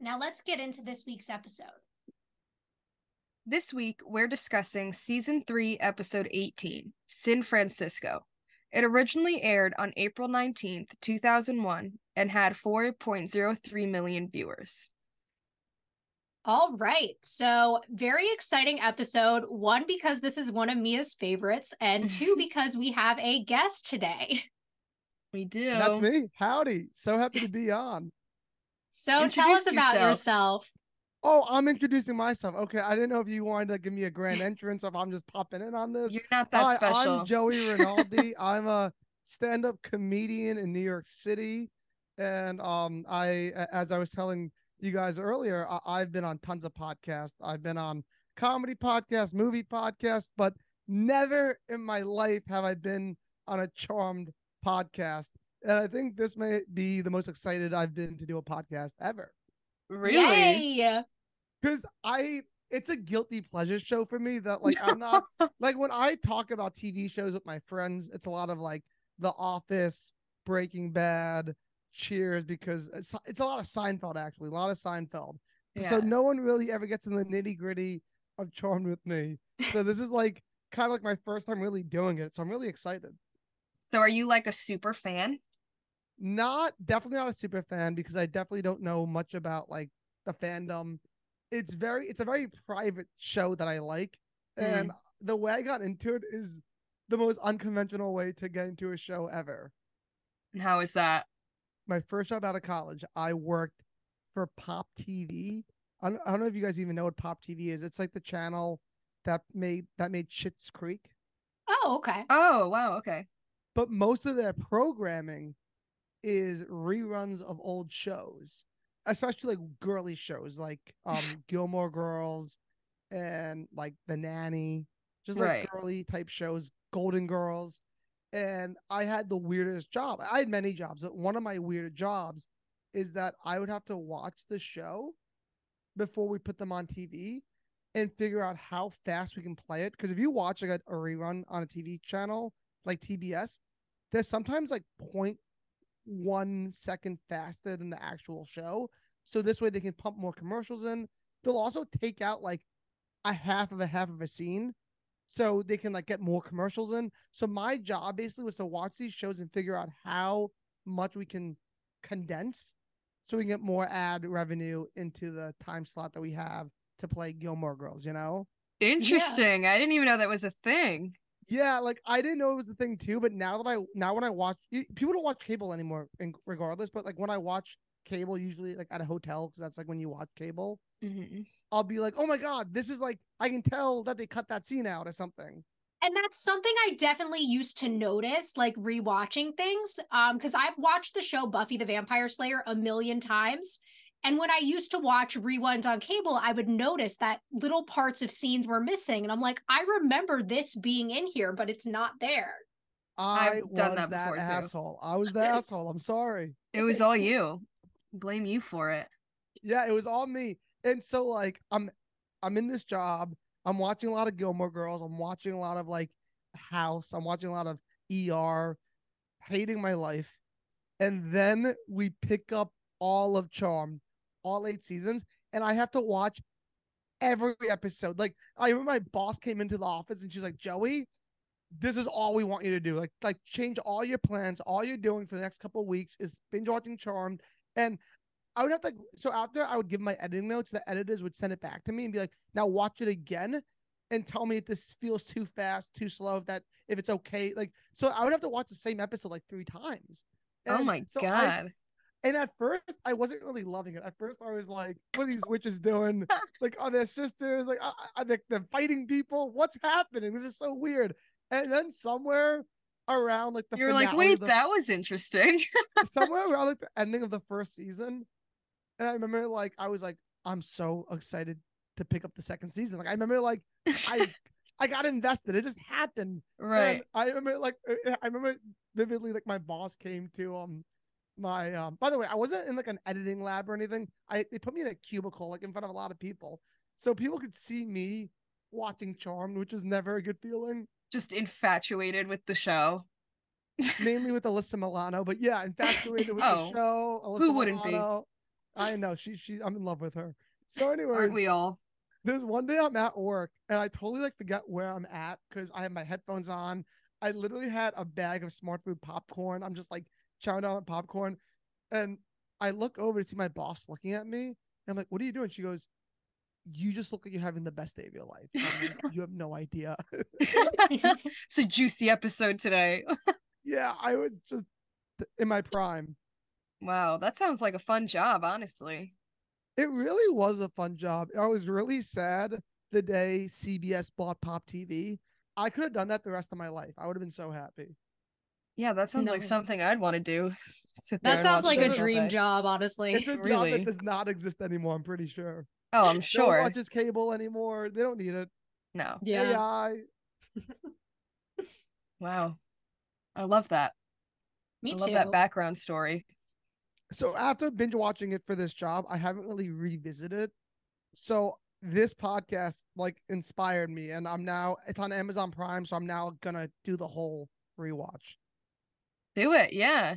Now let's get into this week's episode. This week, we're discussing season 3, episode 18, Sin Francisco. It originally aired on April 19th, 2001, and had 4.03 million viewers. All right. So, very exciting episode. One, because this is one of Mia's favorites, and two, because we have a guest today. We do. That's me. Howdy. So happy to be on. So, tell us about yourself. yourself. Oh, I'm introducing myself. Okay, I didn't know if you wanted to give me a grand entrance or if I'm just popping in on this. You're not that Hi, special. I'm Joey Rinaldi. I'm a stand-up comedian in New York City, and um, I, as I was telling you guys earlier, I- I've been on tons of podcasts. I've been on comedy podcasts, movie podcasts, but never in my life have I been on a charmed podcast. And I think this may be the most excited I've been to do a podcast ever. really? Yay. because I it's a guilty pleasure show for me that like I'm not like when I talk about TV shows with my friends, it's a lot of like The Office, Breaking Bad, Cheers, because it's it's a lot of Seinfeld actually, a lot of Seinfeld. Yeah. So no one really ever gets in the nitty gritty of Charmed with me. So this is like kind of like my first time really doing it. So I'm really excited. So, are you like a super fan? Not definitely not a super fan because I definitely don't know much about like the fandom. It's very it's a very private show that I like. And mm-hmm. the way I got into it is the most unconventional way to get into a show ever. And how is that? My first job out of college, I worked for Pop TV. I don't, I don't know if you guys even know what Pop TV is. It's like the channel that made that made Schitt's Creek. Oh, okay. Oh, wow. Okay. but most of their programming is reruns of old shows, especially like girly shows like um Gilmore Girls and like The Nanny, just like Right. girly type shows, Golden Girls. And I had the weirdest job. I had many jobs, but one of my weird jobs is that I would have to watch the show before we put them on TV and figure out how fast we can play it. Because if you watch like a, a rerun on a TV channel like TBS, they're sometimes like point one second faster than the actual show. So this way they can pump more commercials in. They'll also take out like a half of a half of a scene so they can like get more commercials in. So my job basically was to watch these shows and figure out how much we can condense so we can get more ad revenue into the time slot that we have to play Gilmore Girls, you know? Interesting. I didn't even know that was a thing. Yeah, like I didn't know it was a thing too, but now that I now when I watch people don't watch cable anymore, regardless. But like when I watch cable, usually like at a hotel, because that's like when you watch cable, hmm I'll be like, oh my god, this is like I can tell that they cut that scene out or something. And that's something I definitely used to notice, like rewatching things. Um, because I've watched the show Buffy the Vampire Slayer a million times. And when I used to watch reruns on cable, I would notice that little parts of scenes were missing. And I'm like, I remember this being in here, but it's not there. I I've done was that before, too. asshole. I was the asshole. I'm sorry. It was all you. Blame you for it. Yeah, it was all me. And so like I'm I'm in this job. I'm watching a lot of Gilmore Girls. I'm watching a lot of like House. I'm watching a lot of ER, hating my life. And then we pick up all of Charmed, all eight seasons, and I have to watch every episode. Like I remember my boss came into the office and she's like, "Joey, this is all we want you to do. Like like change all your plans. All you're doing for the next couple of weeks is binge watching Charmed." And I would have to so after I would give my editing notes, the editors would send it back to me and be like, "Now watch it again." And tell me if this feels too fast, too slow, if that if it's okay. Like so I would have to watch the same episode like three times. oh my so I s- god. And at first, I wasn't really loving it. At first, I was like, "What are these witches doing? like, are they sisters? Like, are, are they they're fighting people? What's happening? This is so weird." And then somewhere around like the You're like, wait, the- that was interesting. somewhere around like the ending of the first season, and I remember like I was like, I'm so excited to pick up the second season. Like I remember like I I got invested. It just happened. Right. And I remember like uh, I remember vividly like my boss came to um my um by the way, I wasn't in like an editing lab or anything. I they put me in a cubicle like in front of a lot of people. So people could see me watching Charmed, which is never a good feeling. Just infatuated with the show. Mainly with Alyssa Milano, but yeah, infatuated with Oh, the show. Alyssa who wouldn't be? I know she she I'm in love with her. So anyway, Aren't we all? there's one day I'm at work and I totally like forget where I'm at because I have my headphones on. I literally had a bag of smart food popcorn. I'm just like chowing down on popcorn. And I look over to see my boss looking at me. And I'm like, what are you doing? She goes, You just look like you're having the best day of your life. You have no idea. it's a juicy episode today. yeah, I was just in my prime. Wow, that sounds like a fun job, honestly. It really was a fun job. I was really sad the day CBS bought Pop TV. I could have done that the rest of my life. I would have been so happy. Yeah, that sounds like something I'd want to do. That sounds like a dream day. job, honestly. It's a job that does not exist anymore. I'm pretty sure. Oh, I'm No sure. one watches cable anymore. They don't need it. No. yeah. AI. Wow. I love that. Me I too. love that background story. So after binge watching it for this job, I haven't really revisited. So this podcast like inspired me, and I'm now it's on Amazon Prime, so I'm now gonna do the whole rewatch. Do it. Yeah.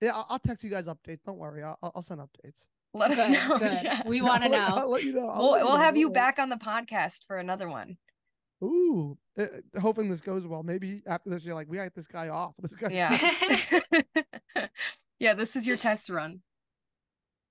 Yeah, I'll, I'll text you guys updates. Don't worry, I'll, I'll send updates. Let us know. good. Yeah. We want to know. I'll let you know. I'll We'll, you we'll know. have you back on the podcast for another one. Ooh, uh, hoping this goes well. Maybe after this, you're like, we got this guy off. This guy. Yeah. yeah, this is your test run.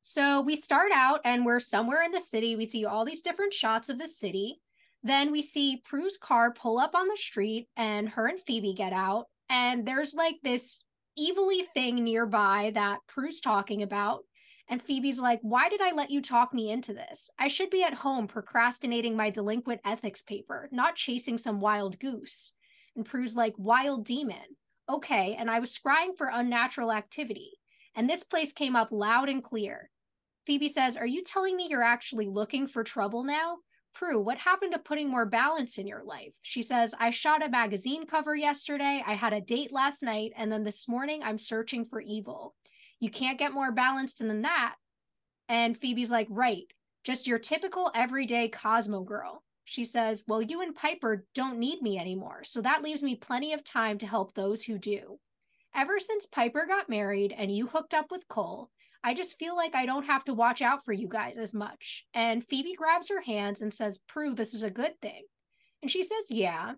So we start out and we're somewhere in the city. We see all these different shots of the city. Then we see Prue's car pull up on the street and her and Phoebe get out. And there's like this evilly thing nearby that Prue's talking about. And Phoebe's like, Why did I let you talk me into this? I should be at home procrastinating my delinquent ethics paper, not chasing some wild goose. And Prue's like, Wild demon. Okay. And I was scrying for unnatural activity. And this place came up loud and clear. Phoebe says, Are you telling me you're actually looking for trouble now? Prue, what happened to putting more balance in your life? She says, I shot a magazine cover yesterday, I had a date last night, and then this morning I'm searching for evil. You can't get more balanced than that. And Phoebe's like, Right, just your typical everyday Cosmo girl. She says, Well, you and Piper don't need me anymore, so that leaves me plenty of time to help those who do. Ever since Piper got married and you hooked up with Cole, I just feel like I don't have to watch out for you guys as much. And Phoebe grabs her hands and says, Prue, this is a good thing. And she says, Yeah.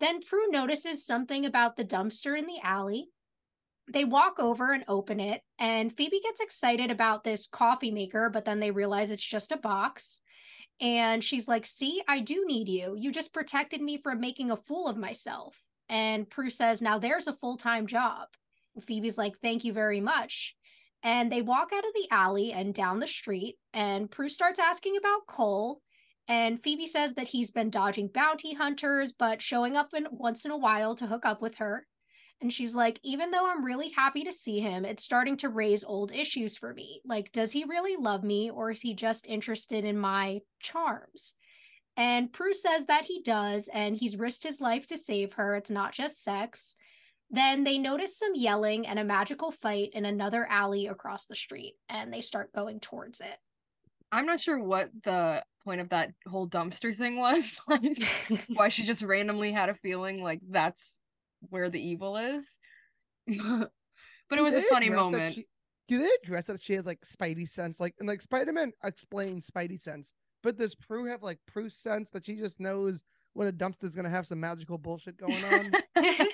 Then Prue notices something about the dumpster in the alley. They walk over and open it, and Phoebe gets excited about this coffee maker, but then they realize it's just a box. And she's like, See, I do need you. You just protected me from making a fool of myself. And Prue says, Now there's a full time job. And Phoebe's like, Thank you very much. And they walk out of the alley and down the street, and Prue starts asking about Cole. And Phoebe says that he's been dodging bounty hunters, but showing up in, once in a while to hook up with her. And she's like, even though I'm really happy to see him, it's starting to raise old issues for me. Like, does he really love me, or is he just interested in my charms? And Prue says that he does, and he's risked his life to save her. It's not just sex. Then they notice some yelling and a magical fight in another alley across the street, and they start going towards it. I'm not sure what the point of that whole dumpster thing was. Like, why she just randomly had a feeling like that's where the evil is. but it was a funny moment. she- do they address that she has like Spidey sense? Like, and like Spider Man explains Spidey sense, but does Prue have like Prue sense that she just knows when a dumpster's gonna have some magical bullshit going on?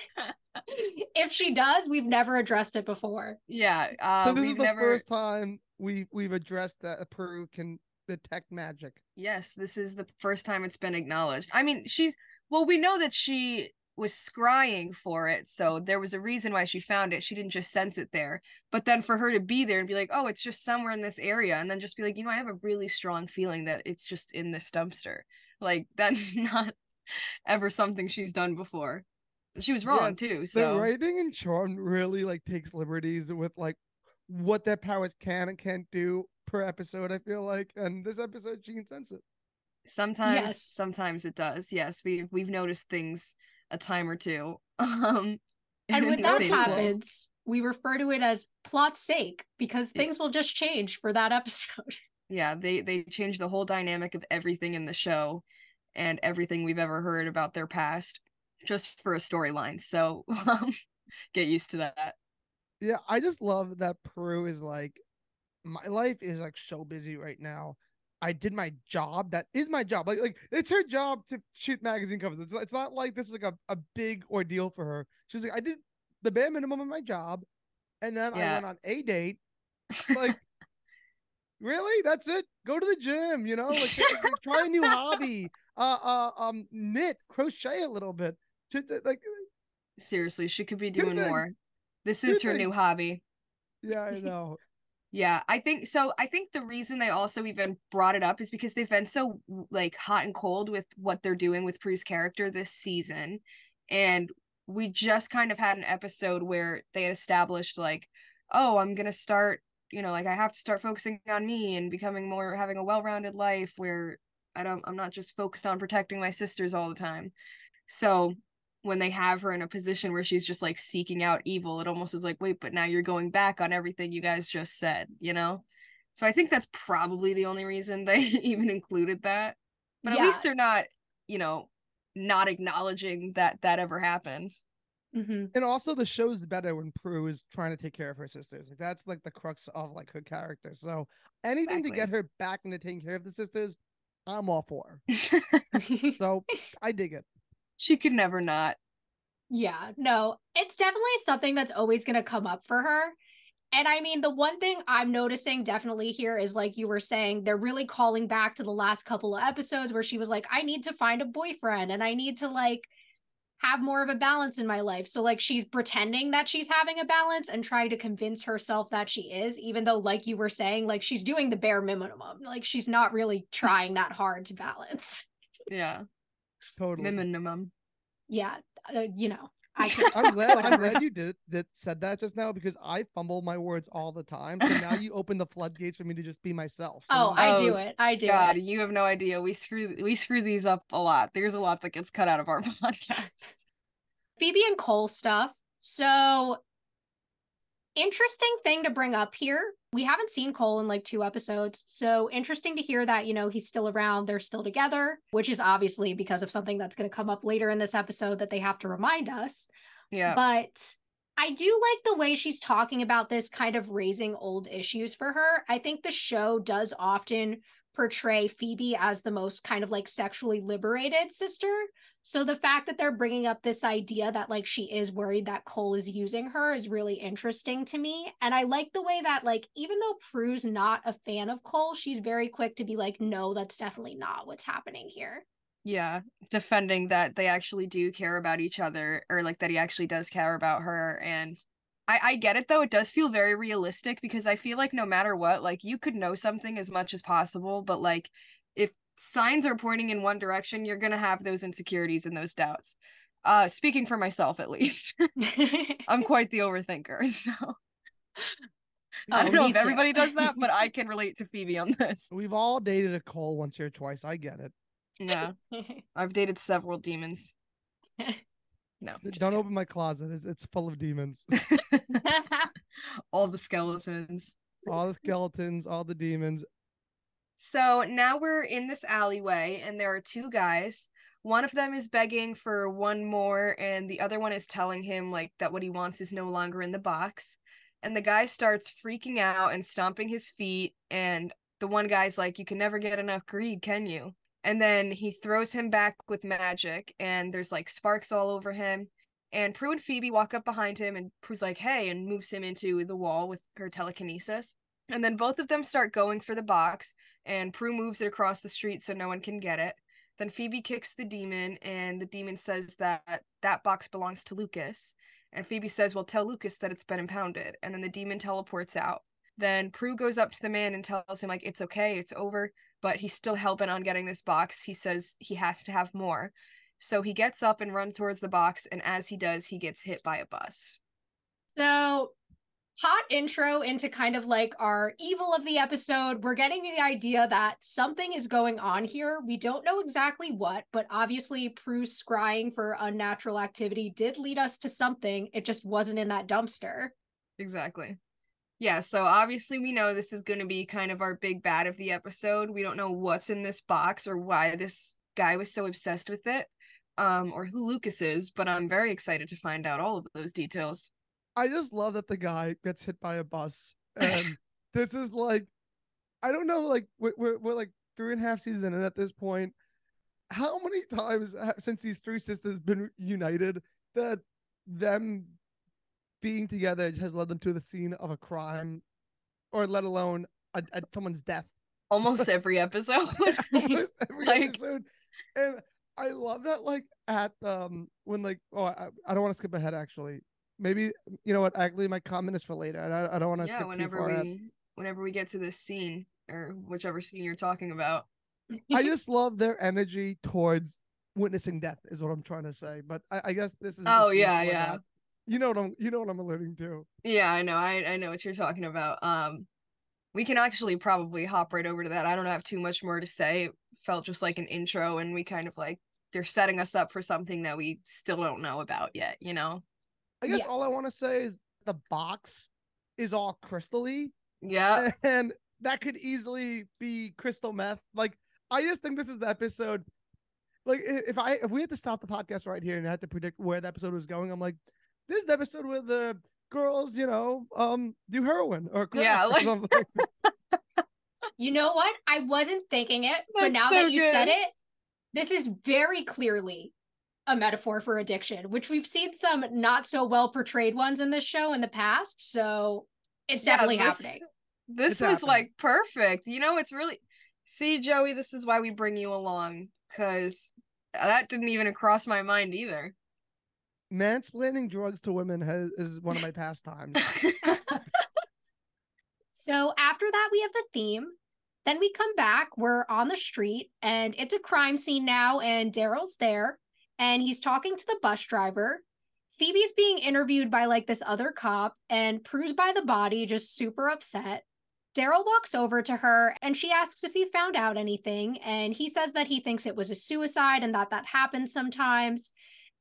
if she does, we've never addressed it before. yeah, uh, so this is we've the never. first time we we've addressed that Prue can detect magic. Yes, this is the first time it's been acknowledged. I mean, she's well, we know that she was scrying for it, so there was a reason why she found it. She didn't just sense it there. But then for her to be there and be like, "Oh, it's just somewhere in this area," and then just be like, "You know, I have a really strong feeling that it's just in this dumpster." Like that's not ever something she's done before. She was Yeah, wrong too. The So writing in Charmed really like takes liberties with like what their powers can and can't do. per episode. I feel like, and this episode she can sense it. Sometimes, Yes. sometimes it does. Yes, we've we've noticed things a time or two. Um, and when that same place. happens, we refer to it as plot sake because Yeah. things will just change for that episode. yeah, they they change the whole dynamic of everything in the show and everything we've ever heard about their past just for a storyline. So um, get used to that. Yeah, I just love that Prue is like, my life is like so busy right now. I did my job. That is my job. Like, like it's her job to shoot magazine covers. It's, it's not like this is like a, a big ordeal for her. She's like, I did the bare minimum of my job, and then I went on a date. Like, really? That's it? Go to the gym. You know, like, like, try a new hobby. Uh, uh, um, knit, crochet a little bit. To, to, like, Seriously, she could be doing more. This is her new hobby. yeah, I know. Yeah, I think so. I think the reason they also even brought it up is because they've been so like hot and cold with what they're doing with Prue's character this season. And we just kind of had an episode where they had established like, oh, I'm gonna start, you know, like I have to start focusing on me and becoming more having a well-rounded life where I don't I'm not just focused on protecting my sisters all the time. So when they have her in a position where she's just like seeking out evil, it almost is like, wait, but now you're going back on everything you guys just said, you know? So I think that's probably the only reason they even included that. But at Yeah. least they're not, you know, not acknowledging that that ever happened. Hmm And also, the show's better when Prue is trying to take care of her sisters. Like that's like the crux of like her character. So anything to get her back into taking care of the sisters, I'm all for. So I dig it. she could never not. Yeah, no, it's definitely something that's always going to come up for her. And I mean, the one thing I'm noticing definitely here is like you were saying, they're really calling back to the last couple of episodes where she was like, I need to find a boyfriend and I need to like have more of a balance in my life. So, like, she's pretending that she's having a balance and trying to convince herself that she is, even though, like you were saying, like she's doing the bare minimum. Like, she's not really trying that hard to balance. Yeah. Totally. Minimum. Yeah, uh, you know, I can't. I'm glad. I'm glad you did it. That said that just now because I fumble my words all the time. So now you open the floodgates for me to just be myself. So Oh, I Oh, do it. I do God, it. you have no idea. We screw we screw these up a lot. There's a lot that gets cut out of our podcast. Phoebe and Cole stuff. So, interesting thing to bring up here. We haven't seen Cole in like two episodes. So, interesting to hear that, you know, he's still around, they're still together, which is obviously because of something that's going to come up later in this episode that they have to remind us. Yeah. But I do like the way she's talking about this kind of raising old issues for her. I think the show does often portray Phoebe as the most kind of like sexually liberated sister. So the fact that they're bringing up this idea that like she is worried that Cole is using her is really interesting to me. And I like the way that like even though Prue's not a fan of Cole, she's very quick to be like, no, that's definitely not what's happening here. yeah defending that they actually do care about each other or like that he actually does care about her and I, I get it though it does feel very realistic because i feel like no matter what like you could know something as much as possible but like if signs are pointing in one direction you're gonna have those insecurities and those doubts. Uh speaking for myself at least. I'm quite the overthinker so. I Oh, don't know if everybody does that but i can relate to phoebe on this. We've all dated a Cole once or twice. I get it. yeah. I've dated several demons no Don't kidding. open my closet. It's, it's full of demons. all the skeletons all the skeletons, all the demons. So now we're in this alleyway, and there are two guys. One of them is begging for one more, and the other one is telling him like that what he wants is no longer in the box. And the guy starts freaking out and stomping his feet, and the one guy's like, "You can never get enough greed, can you?" And then he throws him back with magic, and there's like sparks all over him. And Prue and Phoebe walk up behind him, and Prue's like, "Hey," and moves him into the wall with her telekinesis. And then both of them start going for the box, and Prue moves it across the street so no one can get it. Then Phoebe kicks the demon, and the demon says that that box belongs to Lukas. And Phoebe says, Well, tell Lukas that it's been impounded. And then the demon teleports out. Then Prue goes up to the man and tells him, like, it's okay, it's over, but he's still helping on getting this box. He says he has to have more. So he gets up and runs towards the box, and as he does, he gets hit by a bus. So hot intro into kind of like our evil of the episode. We're getting the idea that something is going on here. We don't know exactly what, but obviously Prue's scrying for unnatural activity did lead us to something. It just wasn't in that dumpster. Exactly. Yeah, so obviously we know this is going to be kind of our big bad of the episode. We don't know what's in this box or why this guy was so obsessed with it, um, or who Lukas is, but I'm very excited to find out all of those details. I just love that the guy gets hit by a bus, and this is like, I don't know, like we're, we're, we're like three and a half seasons in, and at this point, how many times since these three sisters been united that them being together has led them to the scene of a crime, or let alone a, a someone's death. Almost every episode. Almost every Like- episode, and I love that. Like at um when like oh I, I don't want to skip ahead actually. Maybe you know what? Actually, my comment is for later, I, I don't want to yeah, skip whenever too far ahead. we whenever we get to this scene or whichever scene you're talking about. I just love their energy towards witnessing death, is what I'm trying to say. But I, I guess this is. Oh, yeah, yeah. that. You know what I'm. You know what I'm alluding to. Yeah, I know. I I know what you're talking about. Um we can actually probably hop right over to that. I don't have too much more to say. It felt just like an intro and we kind of like they're setting us up for something that we still don't know about yet, you know? I guess Yeah. all I want to say is the box is all crystally, Yeah. and that could easily be crystal meth. Like I just think this is the episode. Like if I if we had to stop the podcast right here and I had to predict where the episode was going, I'm like, this is the episode where the girls, you know, um, do heroin or crack Yeah, or something. You know what? I wasn't thinking it, but now so that you said it, this is very clearly a metaphor for addiction, which we've seen some not so well portrayed ones in this show in the past. So it's Yeah, definitely this- happening. This It's was happening. like perfect. You know, it's really See, Joey, this is why we bring you along cuz that didn't even cross my mind either. Mansplaining drugs to women has is one of my pastimes. So after that, we have the theme. Then we come back. We're on the street, and it's a crime scene now, and Daryl's there, and he's talking to the bus driver. Phoebe's being interviewed by like this other cop, and Prue's by the body, just super upset. Daryl walks over to her and she asks if he found out anything. And he says that he thinks it was a suicide and that that happens sometimes.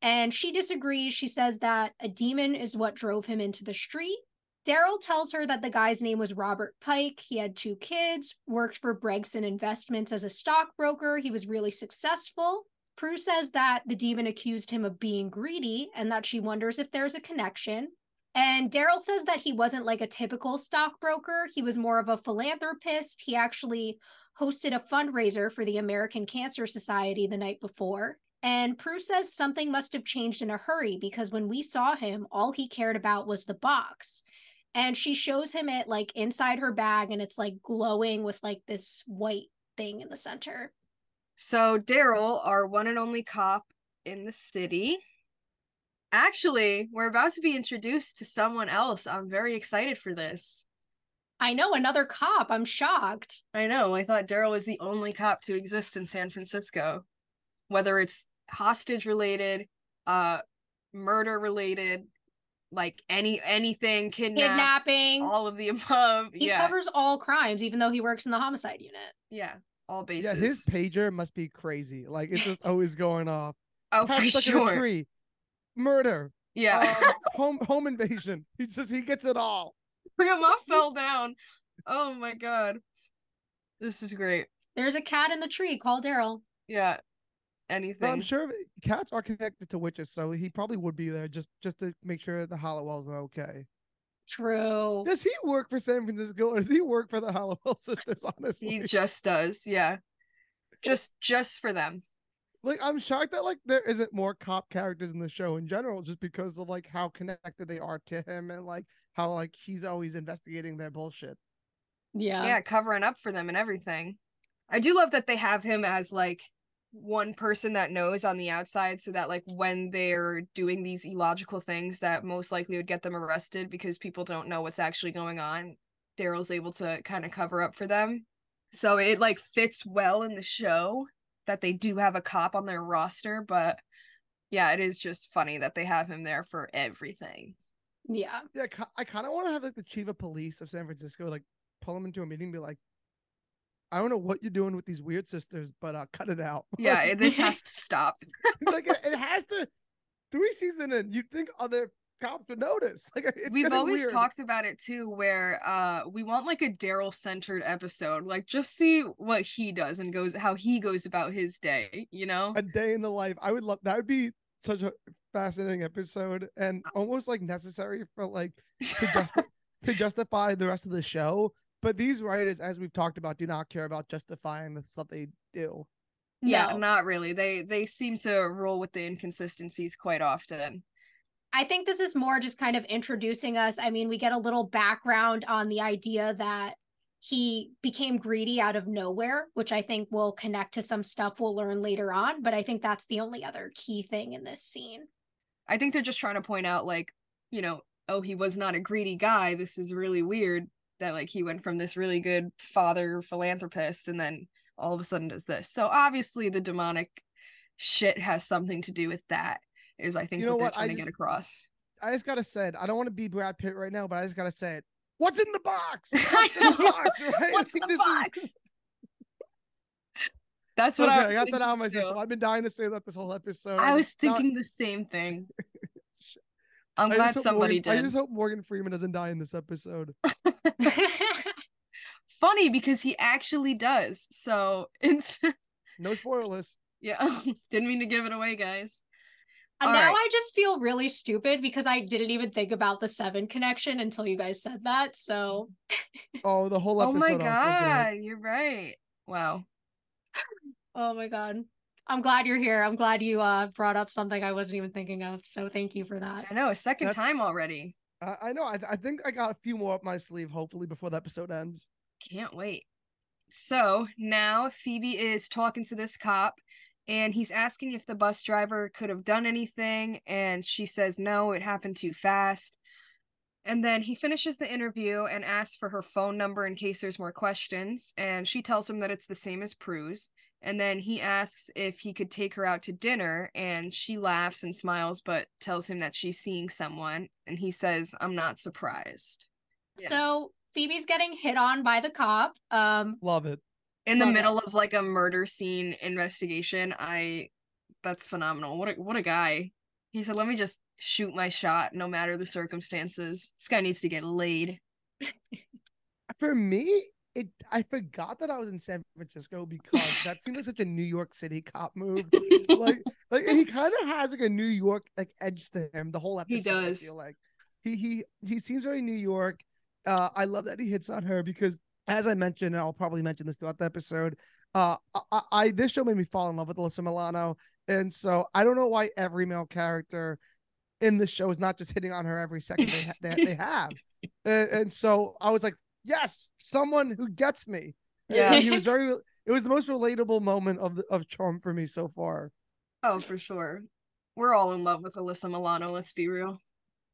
And she disagrees. She says that a demon is what drove him into the street. Daryl tells her that the guy's name was Robert Pike. He had two kids, worked for Bregson Investments as a stockbroker. He was really successful. Prue says that the demon accused him of being greedy and that she wonders if there's a connection. And Daryl says that he wasn't like a typical stockbroker. He was more of a philanthropist. He actually hosted a fundraiser for the American Cancer Society the night before. And Prue says something must have changed in a hurry because when we saw him, all he cared about was the box. And she shows him it like inside her bag and it's like glowing with like this white thing in the center. So Daryl, our one and only cop in the city. Actually, we're about to be introduced to someone else. I'm very excited for this. I know another cop. I'm shocked. I know. I thought Daryl was the only cop to exist in San Francisco. Whether it's hostage related, uh murder related, like any anything, kidnap, Kidnapping. all of the above. he yeah. covers all crimes, even though he works in the homicide unit. yeah. All bases. Yeah, his pager must be crazy. Like it's just always going off. oh, for Cat a sure. tree, murder, Yeah. um, home home invasion. He just he gets it all. Grandma fell down. Oh my god. This is great. There's a cat in the tree. Call Daryl. Yeah. But Anything. I'm sure cats are connected to witches, so he probably would be there just just to make sure the Halliwells were okay. True. Does he work for San Francisco or does he work for the Halliwell sisters? Honestly, He just does. Yeah. Just just for them. like I'm shocked that like there isn't more cop characters in the show in general, just because of like how connected they are to him and like how like he's always investigating their bullshit. Yeah. yeah, covering up for them and everything. I do love that they have him as like one person that knows on the outside so that like when they're doing these illogical things that most likely would get them arrested because people don't know what's actually going on, Daryl's able to kind of cover up for them. So it like fits well in the show that they do have a cop on their roster, but yeah, it is just funny that they have him there for everything. Yeah. Yeah, I kind of want to have like the chief of police of San Francisco like pull him into a meeting and be like, I don't know what you're doing with these weird sisters, but uh, cut it out. Yeah, this has to stop. like it, it has to. Three season in, you'd think other cops would notice. Like it's We've always weird. talked about it too, where uh we want like a Daryl centered episode. Like just see what he does and goes how he goes about his day, you know? a day in the life. I would love that. Would be such a fascinating episode and almost like necessary for like to justi- to justify the rest of the show. But these writers, as we've talked about, do not care about justifying the stuff they do. Yeah, No. not really. They they seem to roll with the inconsistencies quite often. I think this is more just kind of introducing us. I mean, we get a little background on the idea that he became greedy out of nowhere, which I think will connect to some stuff we'll learn later on. But I think that's the only other key thing in this scene. I think they're just trying to point out like, you know, oh, he was not a greedy guy. This is really weird that like he went from this really good father philanthropist and then all of a sudden does this. So obviously the demonic shit has something to do with that. Is I think You know what they're what? I trying to get across. I just gotta say it. I don't want to be Brad Pitt right now, but I just gotta say it. What's in the box? What's in the box? Right? What's Like, the box? Is... That's what Okay, I I got that out of my system. I've been dying to say that this whole episode. I was not- thinking the same thing. I'm glad just hope somebody Morgan, I just hope Morgan Freeman doesn't die in this episode. Funny because he actually does. So it's No spoilers. yeah. Didn't mean to give it away, guys. And All now right. I just feel really stupid because I didn't even think about the seven connection until you guys said that. So Oh, the whole episode. Oh my I was thinking of. god, you're right. Wow. oh my god. I'm glad you're here. I'm glad you uh brought up something I wasn't even thinking of. So thank you for that. I know, a second That's- time already. I, I know. I, I think I got a few more up my sleeve. Hopefully before the episode ends. Can't wait. So now Phoebe is talking to this cop and he's asking if the bus driver could have done anything. And she says, no, it happened too fast. And then he finishes the interview and asks for her phone number in case there's more questions. And she tells him that it's the same as Prue's. And then he asks if he could take her out to dinner. And she laughs and smiles, but tells him that she's seeing someone. And he says, I'm not surprised. Yeah. So Phoebe's getting hit on by the cop. Um Love it. in the Love it. middle of like a murder scene investigation i that's phenomenal what a, what a guy he said let me just shoot my shot no matter the circumstances this guy needs to get laid For me, it I forgot that I was in San Francisco because that seemed like such a New York City cop move. like like and he kind of has like a New York like edge to him the whole He episode. I does. feel like he he he seems very New York. Uh, I love that he hits on her because, as I mentioned, and I'll probably mention this throughout the episode. Uh, I, I, I this show made me fall in love with Alyssa Milano, and so I don't know why every male character in the show is not just hitting on her every second they ha- they, they have, and, and so I was like, yes, someone who gets me. And Yeah. he was very. It was the most relatable moment of the, of Charm for me so far. oh for sure we're all in love with alyssa milano let's be real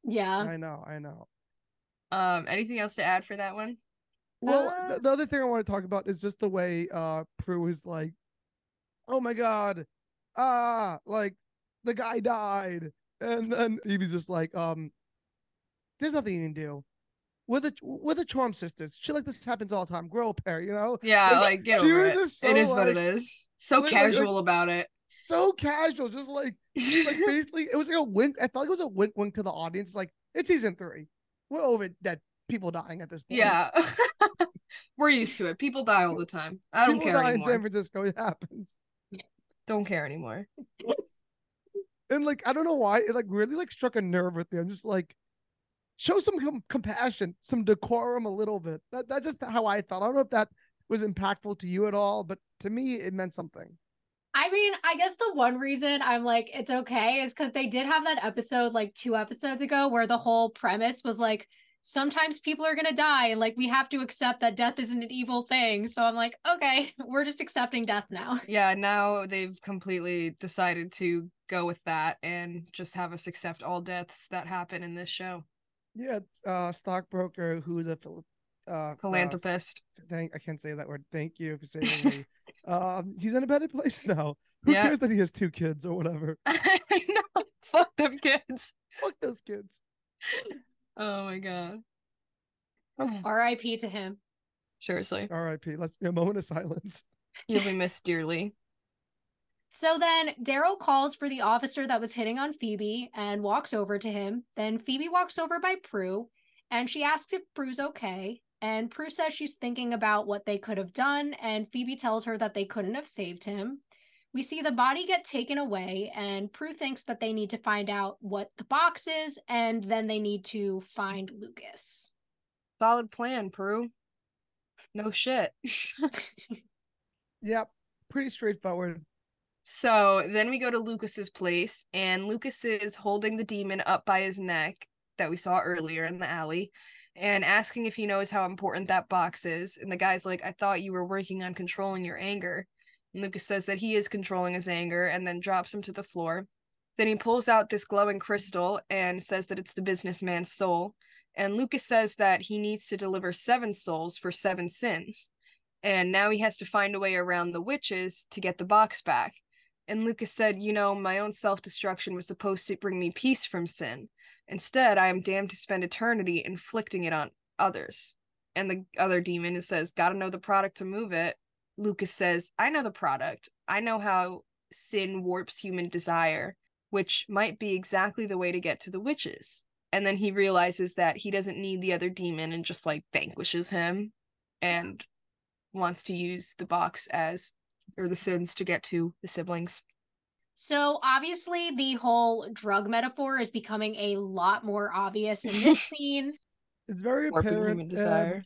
yeah. I know, I know. um anything else to add for that one Well, Uh, the, the other thing I want to talk about is just the way uh Prue is like, oh my god, ah, like the guy died, and then he was just like, um, there's nothing you can do. We're the we're the Charm sisters. Shit like this happens all the time. Grow a pair, you know. yeah Like, like get over it just it so, is what it is. so like- like- like- casual about it So casual, just like like basically, it was like a wink. I felt like it was a wink, wink to the audience. It's like it's season three. We're over dead people dying at this point. yeah we're used to it people die all the time i don't people care die in anymore San Francisco. It happens. don't care anymore and like I don't know why it like really like struck a nerve with me. I'm just like, show some com- compassion, some decorum, a little bit. That that's just how I felt. I don't know if that was impactful to you at all, but to me it meant something. I mean, I guess the one reason I'm like, it's okay is because they did have that episode like two episodes ago where the whole premise was like, sometimes people are going to die and like we have to accept that death isn't an evil thing. So I'm like, okay, we're just accepting death now. Yeah, now they've completely decided to go with that and just have us accept all deaths that happen in this show. Yeah, uh, stockbroker who's a phil- uh, Philanthropist. Uh, thank I can't say that word. Thank you for saving me. um, he's in a better place now. Who Yeah. cares that he has two kids or whatever? I know. Fuck them kids. Fuck those kids. Oh my god. R.I.P. to him. Seriously. R.I.P. Let's be a moment of silence. You'll be missed dearly. So then Daryl calls for the officer that was hitting on Phoebe and walks over to him. Then Phoebe walks over by Prue and she asks if Prue's okay. And Prue says she's thinking about what they could have done, and Phoebe tells her that they couldn't have saved him. We see the body get taken away, and Prue thinks that they need to find out what the box is, and then they need to find Lukas. Solid plan, Prue. No shit. Yep, pretty straightforward. So then we go to Lukas's place, and Lukas is holding the demon up by his neck that we saw earlier in the alley and asking if he knows how important that box is. And the guy's like, I thought you were working on controlling your anger. And Lukas says that he is controlling his anger and then drops him to the floor. Then he pulls out this glowing crystal and says that it's the businessman's soul. And Lukas says that he needs to deliver seven souls for seven sins. And now he has to find a way around the witches to get the box back. And Lukas said, You know, my own self destruction was supposed to bring me peace from sin. Instead, I am damned to spend eternity inflicting it on others. And the other demon says, Gotta know the product to move it. Lukas says, I know the product. I know how sin warps human desire, which might be exactly the way to get to the witches. And then he realizes that he doesn't need the other demon and just like vanquishes him and wants to use the box as or the sins to get to the siblings. So obviously, the whole drug metaphor is becoming a lot more obvious in this scene. It's very apparent. human desire.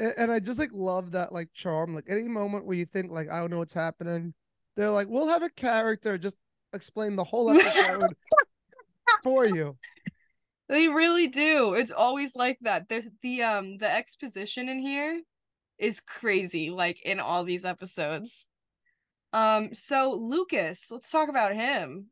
and, and I just like love that like charm. Like any moment where you think like I don't know what's happening, they're like, we'll have a character just explain the whole episode for you. They really do. It's always like that. There's the um the exposition in here is crazy, like in all these episodes. Um, so Lukas, let's talk about him.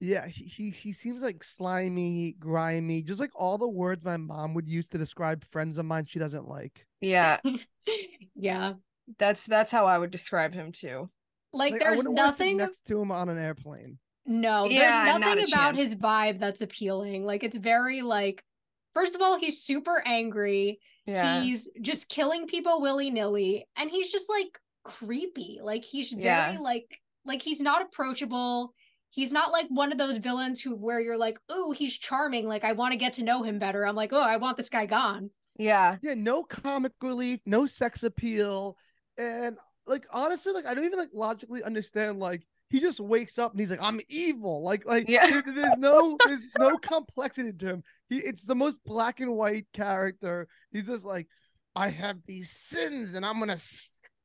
Yeah, he, he he seems like slimy, grimy, just like all the words my mom would use to describe friends of mine she doesn't like. Yeah, yeah. that's that's how I would describe him too. Like, Like there's wouldn't to nothing next to him on an airplane. No, Yeah, there's nothing a about chance. his vibe that's appealing. Like it's very like first of all, he's super angry. Yeah. He's just killing people willy-nilly and he's just like creepy. Like he's very Yeah. like like he's not approachable. He's not like one of those villains who where you're like, "Oh, he's charming. Like I want to get to know him better." I'm like, "Oh, I want this guy gone." yeah. Yeah, no comic relief, no sex appeal, and like honestly, like I don't even like logically understand. Like he just wakes up and he's like, "I'm evil." Like, like Yeah. there- there's no there's no complexity to him. He it's the most black and white character. He's just like, "I have these sins and I'm gonna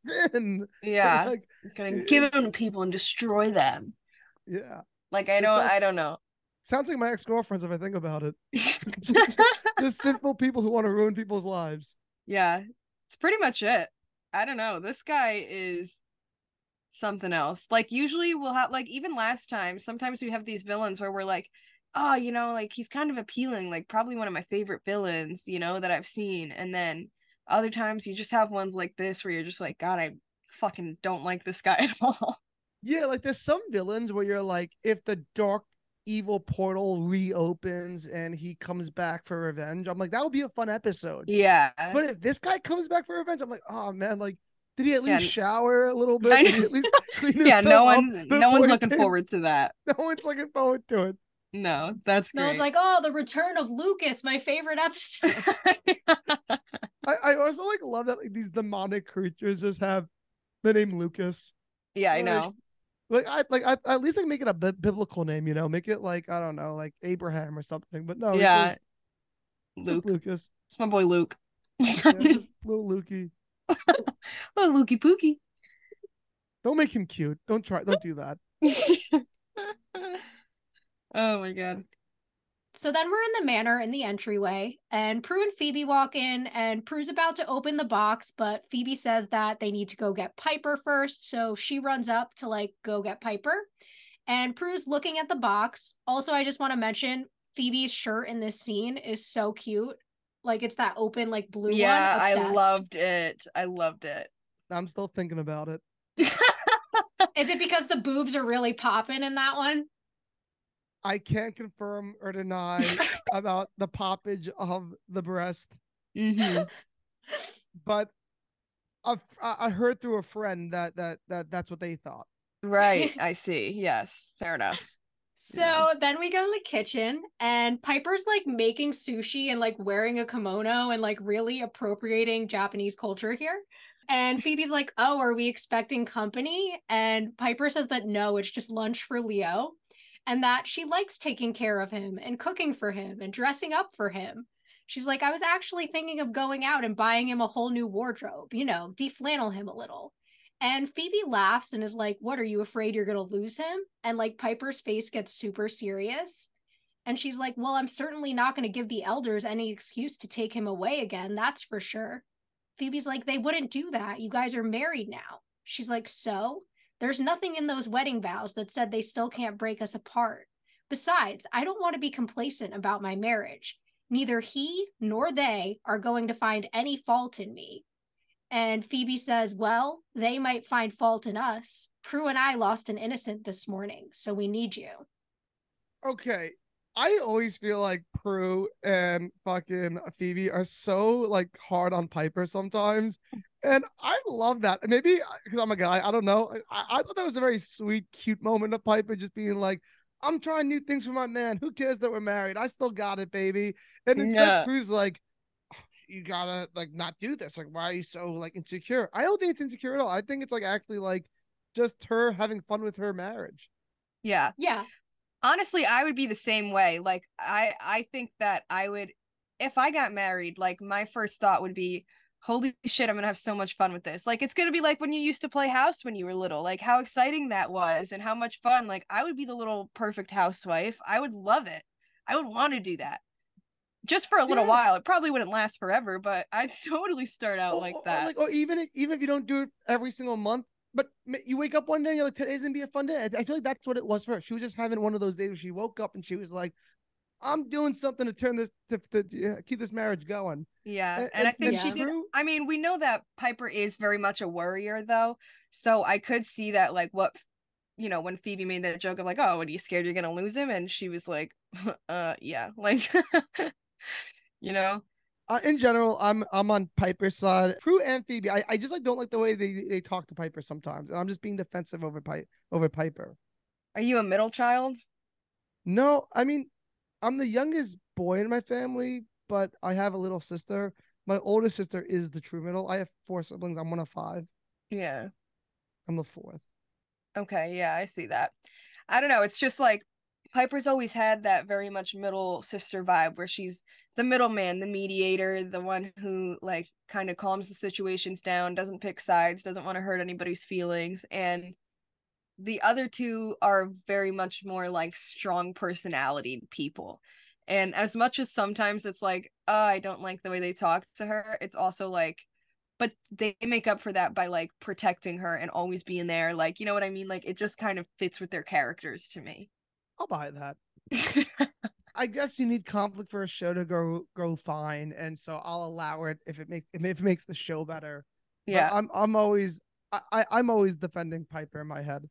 sin." Yeah. like Gonna give them to people and destroy them. yeah. Like I don't I don't know. Sounds like my ex girlfriends if I think about it. Just simple people who want to ruin people's lives. Yeah, it's pretty much it. I don't know. This guy is something else. Like usually we'll have like even last time, sometimes we have these villains where we're like, oh, you know, like he's kind of appealing, like probably one of my favorite villains, you know, that I've seen. And then other times you just have ones like this where you're just like, God, I fucking don't like this guy at all. Yeah, like there's some villains where you're like, if the dark evil portal reopens and he comes back for revenge, I'm like, that would be a fun episode. Yeah. But if this guy comes back for revenge, I'm like, oh man, like, did he at least Yeah. shower a little bit? Did he at least clean yeah, himself no up one's no before one's looking came? forward to that. No one's looking forward to it. No, that's No, great. it's like, "Oh, the return of Lukas, my favorite episode." I, I also like love that like these demonic creatures just have the name Lukas. yeah, I know. Like I like I at least like make it a biblical name, you know, make it like I don't know, like Abraham or something. But no, it's Yeah, just, Luke. just Lukas. It's my boy Luke. Yeah, little Lukey. oh, Lukey Pookie. Don't make him cute. Don't try. Don't do that. oh my god. So then we're in the manor in the entryway, and Prue and Phoebe walk in, and Prue's about to open the box, but Phoebe says that they need to go get Piper first, so she runs up to like go get Piper. And Prue's looking at the box. Also, I just want to mention Phoebe's shirt in this scene is so cute. Like it's that open, like blue yeah, one. I loved it. I loved it. I'm still thinking about it. Is it because the boobs are really popping in that one? I can't confirm or deny about the poppage of the breast, Mhm. but I I heard through a friend that that that that's what they thought. Right. I see. Yes. Fair enough. So Yeah. then we go to the kitchen and Piper's like making sushi and like wearing a kimono and like really appropriating Japanese culture here. And Phoebe's like, Oh, are we expecting company? And Piper says that no, it's just lunch for Leo. And that she likes taking care of him and cooking for him and dressing up for him. She's like, I was actually thinking of going out and buying him a whole new wardrobe, you know, deflannel him a little. And Phoebe laughs and is like, What are you afraid you're going to lose him? And like Piper's face gets super serious. And she's like, Well, I'm certainly not going to give the elders any excuse to take him away again. That's for sure. Phoebe's like, They wouldn't do that. You guys are married now. She's like, So? There's nothing in those wedding vows that said they still can't break us apart. Besides, I don't want to be complacent about my marriage. Neither he nor they are going to find any fault in me. And Phoebe says, Well, they might find fault in us. Prue and I lost an innocent this morning, so we need you. Okay. I always feel like Prue and fucking Phoebe are so like hard on Piper sometimes. And I love that. Maybe uh, because I'm a guy, I don't know. I, I thought that was a very sweet, cute moment of Piper just being like, I'm trying new things for my man. Who cares that we're married? I still got it, baby. And instead, Yeah. Prue's like, "Oh, you gotta like not do this. Like, why are you so like insecure? I don't think it's insecure at all. I think it's like actually like just her having fun with her marriage. Yeah. Yeah. Honestly i would be the same way like i i think that i would if i got married like my first thought would be holy shit i'm gonna have so much fun with this. Like it's gonna be like when you used to play house when you were little like how exciting that was and how much fun like i would be the little perfect housewife. I would love it. I would want to do that. Just for a little Yeah. while it probably wouldn't last forever but i'd totally start out Or- like or- or that. like, or even if, even if you don't do it every single month, but you wake up one day and you're like, today's gonna be a fun day. I, feel like that's what it was for her. She was just having one of those days where she woke up and she was like, I'm doing something to turn this to, to, to, keep this marriage going. yeah A- and i think Yeah. she did I mean, we know that Piper is very much a worrier though. So I could see that like what you know, when Phoebe made that joke of like, "Oh, what are you scared you're to lose him?" and she was like, "Uh, yeah." Like you know. Uh, in general, I'm I'm on Piper's side. Prue and Phoebe, I, I just like don't like the way they, they talk to Piper sometimes, and I'm just being defensive over Pi- over Piper. Are you a middle child? No, I mean, I'm the youngest boy in my family, but I have a little sister. My older sister is the true middle. I have four siblings. I'm one of five. Yeah. I'm the fourth. Okay, yeah, I see that. I don't know, it's just like Piper's always had that very much middle sister vibe where she's the middleman, the mediator, the one who like kind of calms the situations down, doesn't pick sides, doesn't want to hurt anybody's feelings. And the other two are very much more like strong personality people. And as much as sometimes it's like, oh, I don't like the way they talk to her, it's also like, but they make up for that by like protecting her and always being there. Like, you know what I mean? Like, it just kind of fits with their characters to me. I'll buy that. I guess you need conflict for a show to go go fine, and so I'll allow it if it makes if it makes the show better. But yeah. I'm I'm always I, I I'm always defending Piper in my head.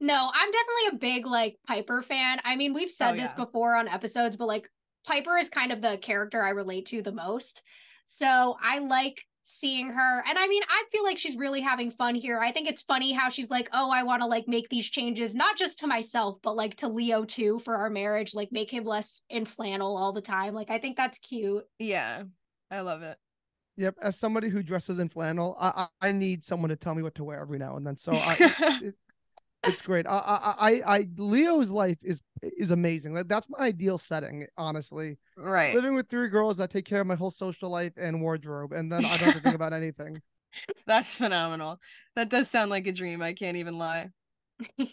No, I'm definitely a big like Piper fan. I mean, we've said Oh, this yeah. before on episodes, but like Piper is kind of the character I relate to the most. So I like seeing her. And I mean, I feel like she's really having fun here. I think it's funny how she's like, "Oh, I want to like make these changes not just to myself, but like to Leo too for our marriage, like make him less in flannel all the time." Like I think that's cute. yeah. I love it. Yep, as somebody who dresses in flannel, I I, I need someone to tell me what to wear every now and then. So I, it, it's great. I, I I I Leo's life is is amazing. That- That's my ideal setting, honestly. right. Living with three girls that take care of my whole social life and wardrobe, and then I don't have to think about anything. That's phenomenal. That does sound like a dream. I can't even lie.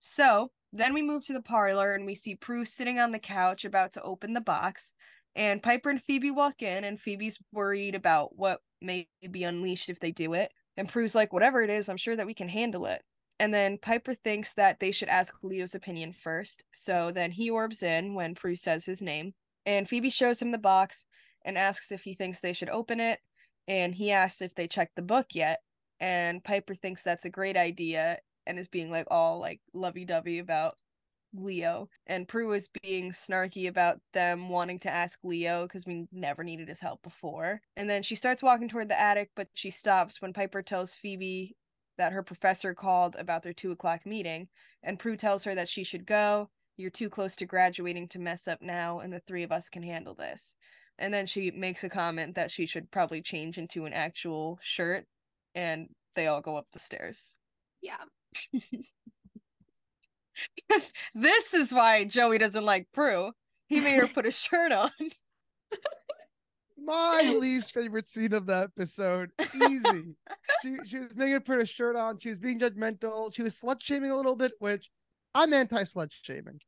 So then we move to the parlor and we see Prue sitting on the couch about to open the box. And Piper and Phoebe walk in, and Phoebe's worried about what may be unleashed if they do it. And Prue's like, whatever it is, I'm sure that we can handle it. And then Piper thinks that they should ask Leo's opinion first. So then he orbs in when Prue says his name. And Phoebe shows him the box and asks if he thinks they should open it. And he asks if they checked the book yet. And Piper thinks that's a great idea and is being like all like lovey dovey about Leo, and Prue was being snarky about them wanting to ask Leo because we never needed his help before. And then she starts walking toward the attic, but she stops when Piper tells Phoebe that her professor called about their two o'clock meeting, and Prue tells her that she should go. You're too close to graduating to mess up now, and the three of us can handle this. And then she makes a comment that she should probably change into an actual shirt, and they all go up the stairs. Yeah. this is why Joey doesn't like Prue. He made her put a shirt on. My least favorite scene of the episode. Easy. she she was making her put a shirt on. She was being judgmental. She was slut shaming a little bit, which I'm anti slut shaming.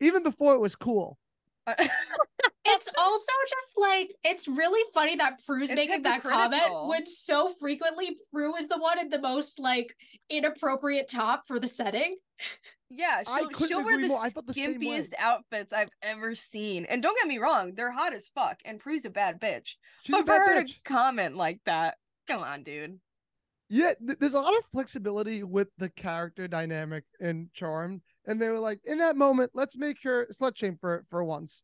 Even before it was cool. Uh, it's also just like it's really funny that Prue's It's making that comment when so frequently Prue is the one in the most like inappropriate top for the setting. Yeah, she'll, couldn't she'll wear the more. I the skimpiest outfits I've ever seen. And don't get me wrong, they're hot as fuck, and Prue's a bad bitch. She's a but for her bitch. to comment like that, come on, dude. Yeah, th- there's a lot of flexibility with the character dynamic in Charmed, and they were like, in that moment, let's make her slut shame for for once.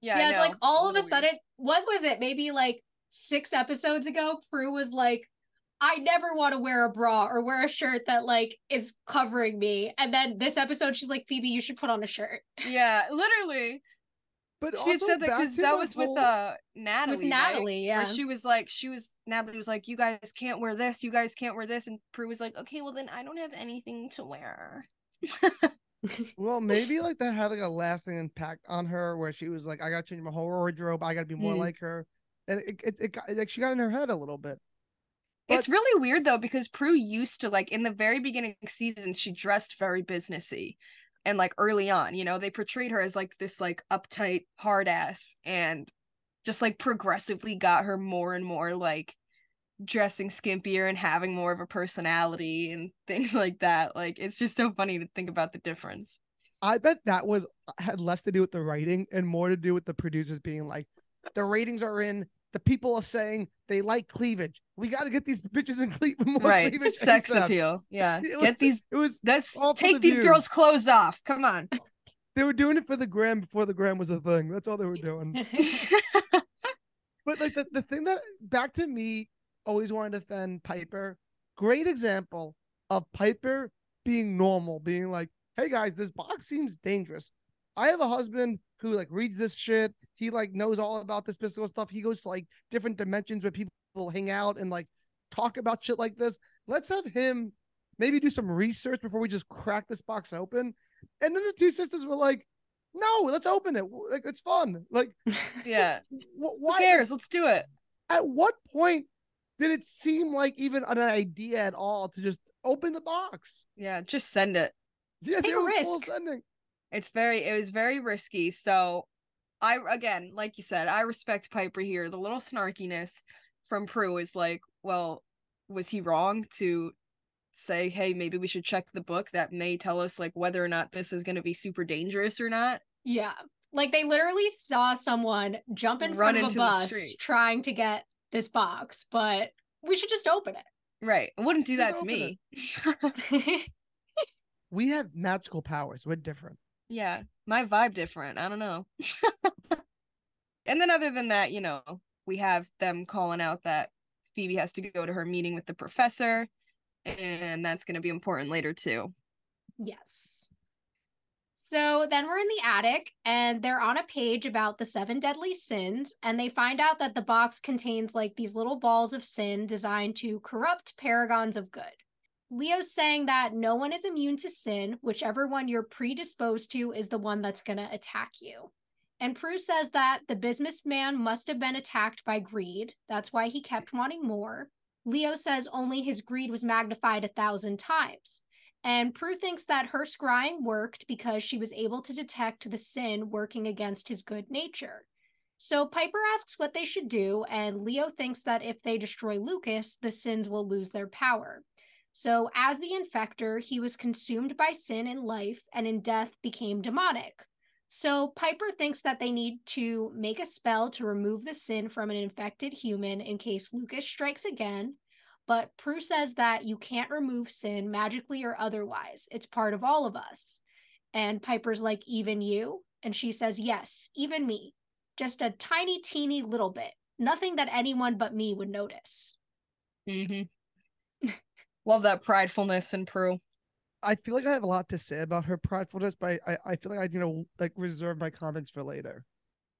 Yeah, Yeah, it's like all of a little weird. sudden, what was it? Maybe like six episodes ago, Prue was like, I never want to wear a bra or wear a shirt that like is covering me. And then this episode, she's like, Phoebe, you should put on a shirt. Yeah, literally. But She had also said that because that was whole- with uh Natalie. With right? Natalie, Where yeah. she was like, she was Natalie was like, you guys can't wear this, you guys can't wear this, and Prue was like, okay, well then I don't have anything to wear. Well, maybe like that had like a lasting impact on her, where she was like, I gotta change my whole wardrobe. I gotta be more Mm. like her, and it it, it got, like she got in her head a little bit. It's really weird though because Prue used to like in the very beginning season she dressed very businessy and like early on you know they portrayed her as like this like uptight hard ass and just like progressively got her more and more like dressing skimpier and having more of a personality and things like that like it's just so funny to think about the difference I bet that was uh, had less to do with the writing and more to do with the producers being like, the ratings are in. The people are saying they like cleavage. We got to get these bitches in cle- more right cleavage. sex ASAP." appeal yeah It get was- these It was all for the take these views. girls clothes off come on they were doing it for the gram before the gram was a thing. That's all they were doing. But like the, the thing that back to me always wanted to defend Piper. Great example of Piper being normal, being like, hey guys, this box seems dangerous. I have a husband who like reads this shit. He like knows all about this mystical stuff. He goes to like different dimensions where people hang out and like talk about shit like this. Let's have him maybe do some research before we just crack this box open. And then the two sisters were like, no, let's open it. Like it's fun. Like yeah wh- who why cares let's do it at what point did it seem like even an idea at all to just open the box? yeah just send it Yeah, take a risk. sending. It's very it was very risky so i again like you said i respect piper here the little snarkiness from prue is like well was he wrong to say hey maybe we should check the book that may tell us like whether or not this is going to be super dangerous or not yeah. Like they literally saw someone jump in Run front of a bus trying to get this box, but we should just open it. right i wouldn't do Just that to me. We have magical powers. We're different. Yeah my vibe different i don't know and then other than that you know we have them calling out that phoebe has to go to her meeting with the professor and that's going to be important later too Yes. So then we're in the attic and they're on a page about the seven deadly sins, and they find out that the box contains like these little balls of sin designed to corrupt paragons of good. Leo's saying that no one is immune to sin, whichever one you're predisposed to is the one that's going to attack you. And Prue says that the businessman must have been attacked by greed. That's why he kept wanting more. Leo says only his greed was magnified a thousand times. And Prue thinks that her scrying worked because she was able to detect the sin working against his good nature. So Piper asks what they should do, and Leo thinks that if they destroy Lukas, the sins will lose their power. So, as the infector, he was consumed by sin in life and in death became demonic. So, Piper thinks that they need to make a spell to remove the sin from an infected human in case Lukas strikes again. But Prue says that you can't remove sin magically or otherwise. It's part of all of us. And Piper's like, even you? And she says, yes, even me. Just a tiny, teeny little bit. Nothing that anyone but me would notice. Mm-hmm. Love that pridefulness in Prue. I feel like I have a lot to say about her pridefulness, but I, I feel like I, you know, like reserve my comments for later.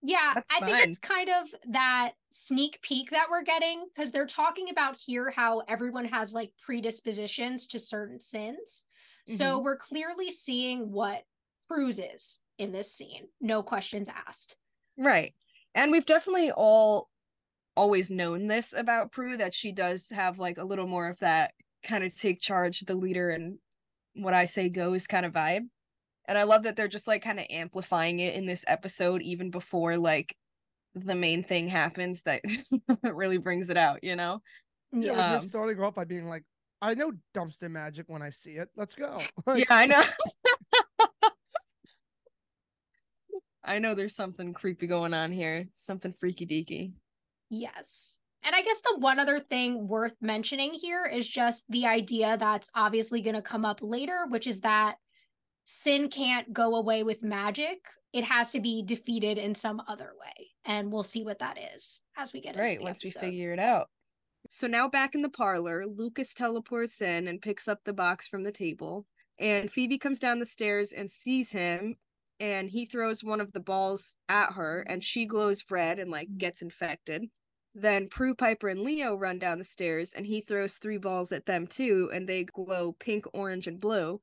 Yeah, That's I think it's kind of that sneak peek that we're getting because they're talking about here how everyone has like predispositions to certain sins. So mm-hmm. we're clearly seeing what Prue's is in this scene. No questions asked. Right. And we've definitely all always known this about Prue that she does have like a little more of that kind of take charge, the leader and what I say goes kind of vibe. And I love that they're just like kind of amplifying it in this episode even before like the main thing happens that really brings it out, you know? Yeah, Yeah. like Um, you're starting off by being like, I know dumpster magic when I see it. Let's go. Like, yeah, I know. I know there's something creepy going on here. Something freaky deaky. Yes. And I guess the one other thing worth mentioning here is just the idea that's obviously going to come up later, which is that sin can't go away with magic. It has to be defeated in some other way. And we'll see what that is as we get into Right, once we figure it out. So now back in the parlor, Lukas teleports in and picks up the box from the table. And Phoebe comes down the stairs and sees him. And he throws one of the balls at her, and she glows red and like gets infected. Then Prue, Piper, and Leo run down the stairs, and he throws three balls at them too, and they glow pink, orange, and blue.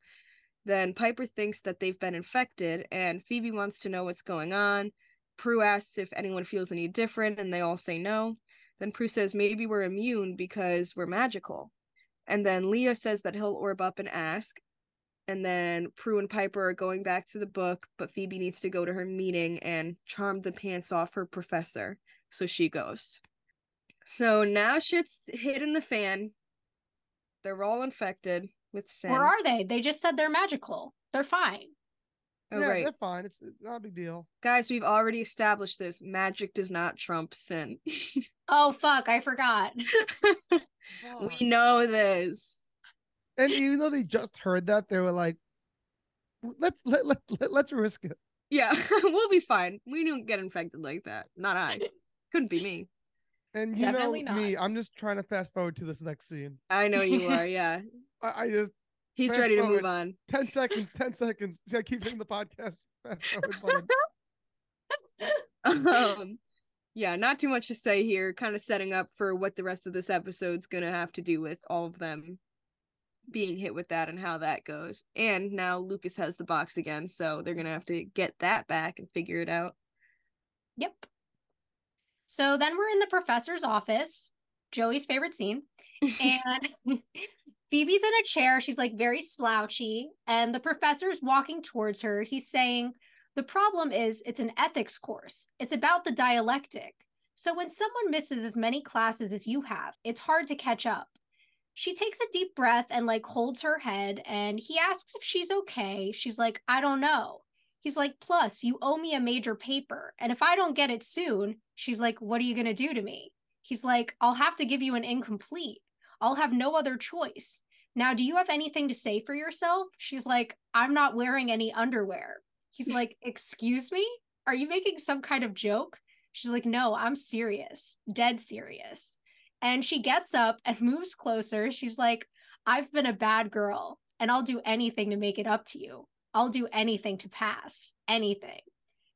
Then Piper thinks that they've been infected, and Phoebe wants to know what's going on. Prue asks if anyone feels any different, and they all say no. Then Prue says maybe we're immune because we're magical. And then Leo says that he'll orb up and ask. And then Prue and Piper are going back to the book, but Phoebe needs to go to her meeting and charm the pants off her professor. So she goes. So now shit's hitting the fan. They're all infected with sin. Where are they? They just said they're magical. They're fine. oh, yeah, right. they're fine. It's, it's not a big deal. Guys, we've already established this. Magic does not trump sin. Oh, fuck. I forgot. we know this. And even though they just heard that, they were like, "Let's let, let, let let's risk it." Yeah, we'll be fine. We don't get infected like that. Not I. Couldn't be me. And you Definitely know me. I'm just trying to fast forward to this next scene. I know you are. Yeah, I, I just he's Fast ready to forward. move on. ten seconds, ten seconds. See, I keep hitting the podcast fast forward um, yeah, not too much to say here. Kind of setting up for what the rest of this episode's gonna have to do with all of them being hit with that and how that goes. And now Lukas has the box again, so they're gonna have to get that back and figure it out. Yep. So then we're in the professor's office, Joey's favorite scene. And Phoebe's in a chair. She's like very slouchy. And the professor's walking towards her. He's saying, The problem is it's an ethics course, it's about the dialectic. So when someone misses as many classes as you have, it's hard to catch up. She takes a deep breath and like holds her head. And he asks if she's okay. She's like, I don't know. He's like, plus, you owe me a major paper. And if I don't get it soon, she's like, what are you going to do to me? He's like, I'll have to give you an incomplete. I'll have no other choice. Now, do you have anything to say for yourself? She's like, I'm not wearing any underwear. He's like, Excuse me? Are you making some kind of joke? She's like, No, I'm serious, dead serious. And she gets up and moves closer. She's like, I've been a bad girl and I'll do anything to make it up to you. I'll do anything to pass, anything.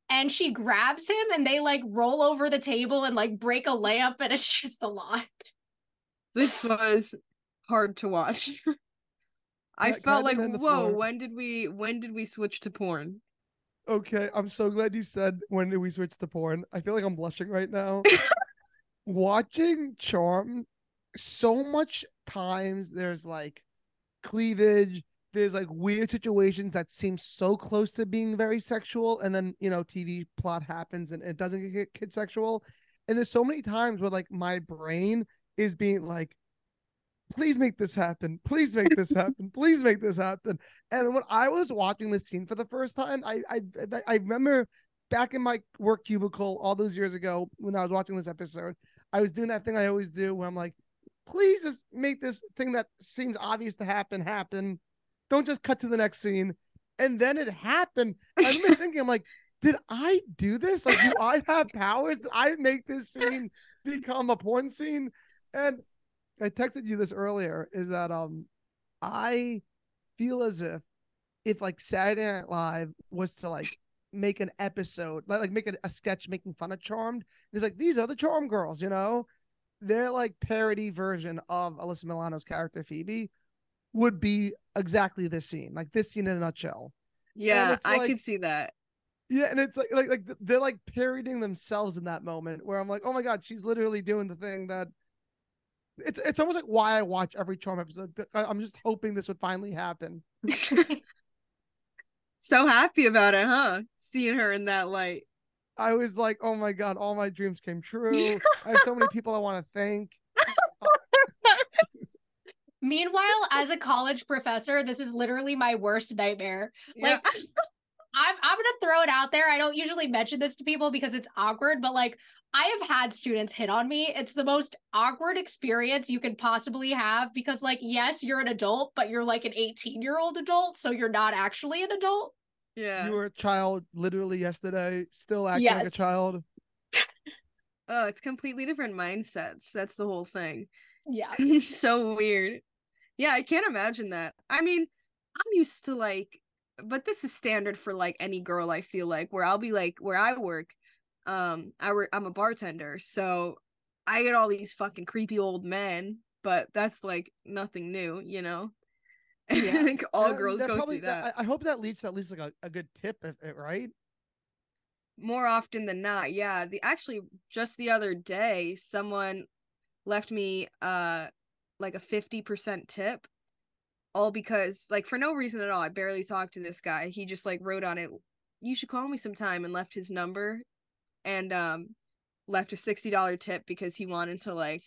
And she grabs him and they like roll over the table and like break a lamp and it's just a lot. This was hard to watch. I Can I- can I felt like, whoa, floor? when did we when did we switch to porn? Okay, I'm so glad you said when did we switch to porn. I feel like I'm blushing right now. Watching Charm, so much times there's like cleavage, there's like weird situations that seem so close to being very sexual, and then you know, TV plot happens and it doesn't get kid sexual. And there's so many times where like my brain is being like, please make this happen. Please make this happen. Please make this happen. And when I was watching this scene for the first time, I I I remember back in my work cubicle all those years ago when I was watching this episode, I was doing that thing I always do where I'm like, please just make this thing that seems obvious to happen happen. Don't just cut to the next scene. And then it happened. I remember thinking, I'm like, did I do this? Like, do I have powers? Did I make this scene become a porn scene? And I texted you this earlier. Is that um, I feel as if if like Saturday Night Live was to like make an episode, like, like make a, a sketch making fun of Charmed, it's like these are the Charm girls, you know, They're like parody version of Alyssa Milano's character Phoebe would be exactly this scene, like this scene in a nutshell. Yeah, I like- could see that. Yeah, and it's like like like they're like parodying themselves in that moment where I'm like, oh my god, she's literally doing the thing that. It's it's almost like why I watch every Charm episode. I'm just hoping this would finally happen. So happy about it, huh? Seeing her in that light. I was like, oh my god, all my dreams came true. I have so many people I want to thank. Meanwhile, as a college professor, this is literally my worst nightmare. Like, I'm I'm gonna throw it out there. I don't usually mention this to people because it's awkward, but like I have had students hit on me. It's the most awkward experience you could possibly have because, like, yes, you're an adult, but you're like an 18 year old adult, so you're not actually an adult. yeah. You were a child literally yesterday, still acting like a child. Oh, it's completely different mindsets. That's the whole thing. Yeah. It's so weird. Yeah, I can't imagine that. I mean, I'm used to like, but this is standard for like any girl. I feel like where I'll be like where I work. Um, I work. I'm a bartender, so I get all these fucking creepy old men. But that's like nothing new, you know. Yeah. I think all That- girls that go probably, through that I, I hope that leads to at least like a, a good tip, if it, right? more often than not. Yeah, the actually just the other day, someone left me uh like a 50% tip all because like for no reason at all. I barely talked to this guy. He just like wrote on it, "You should call me sometime" and left his number and um left a $60 tip because he wanted to like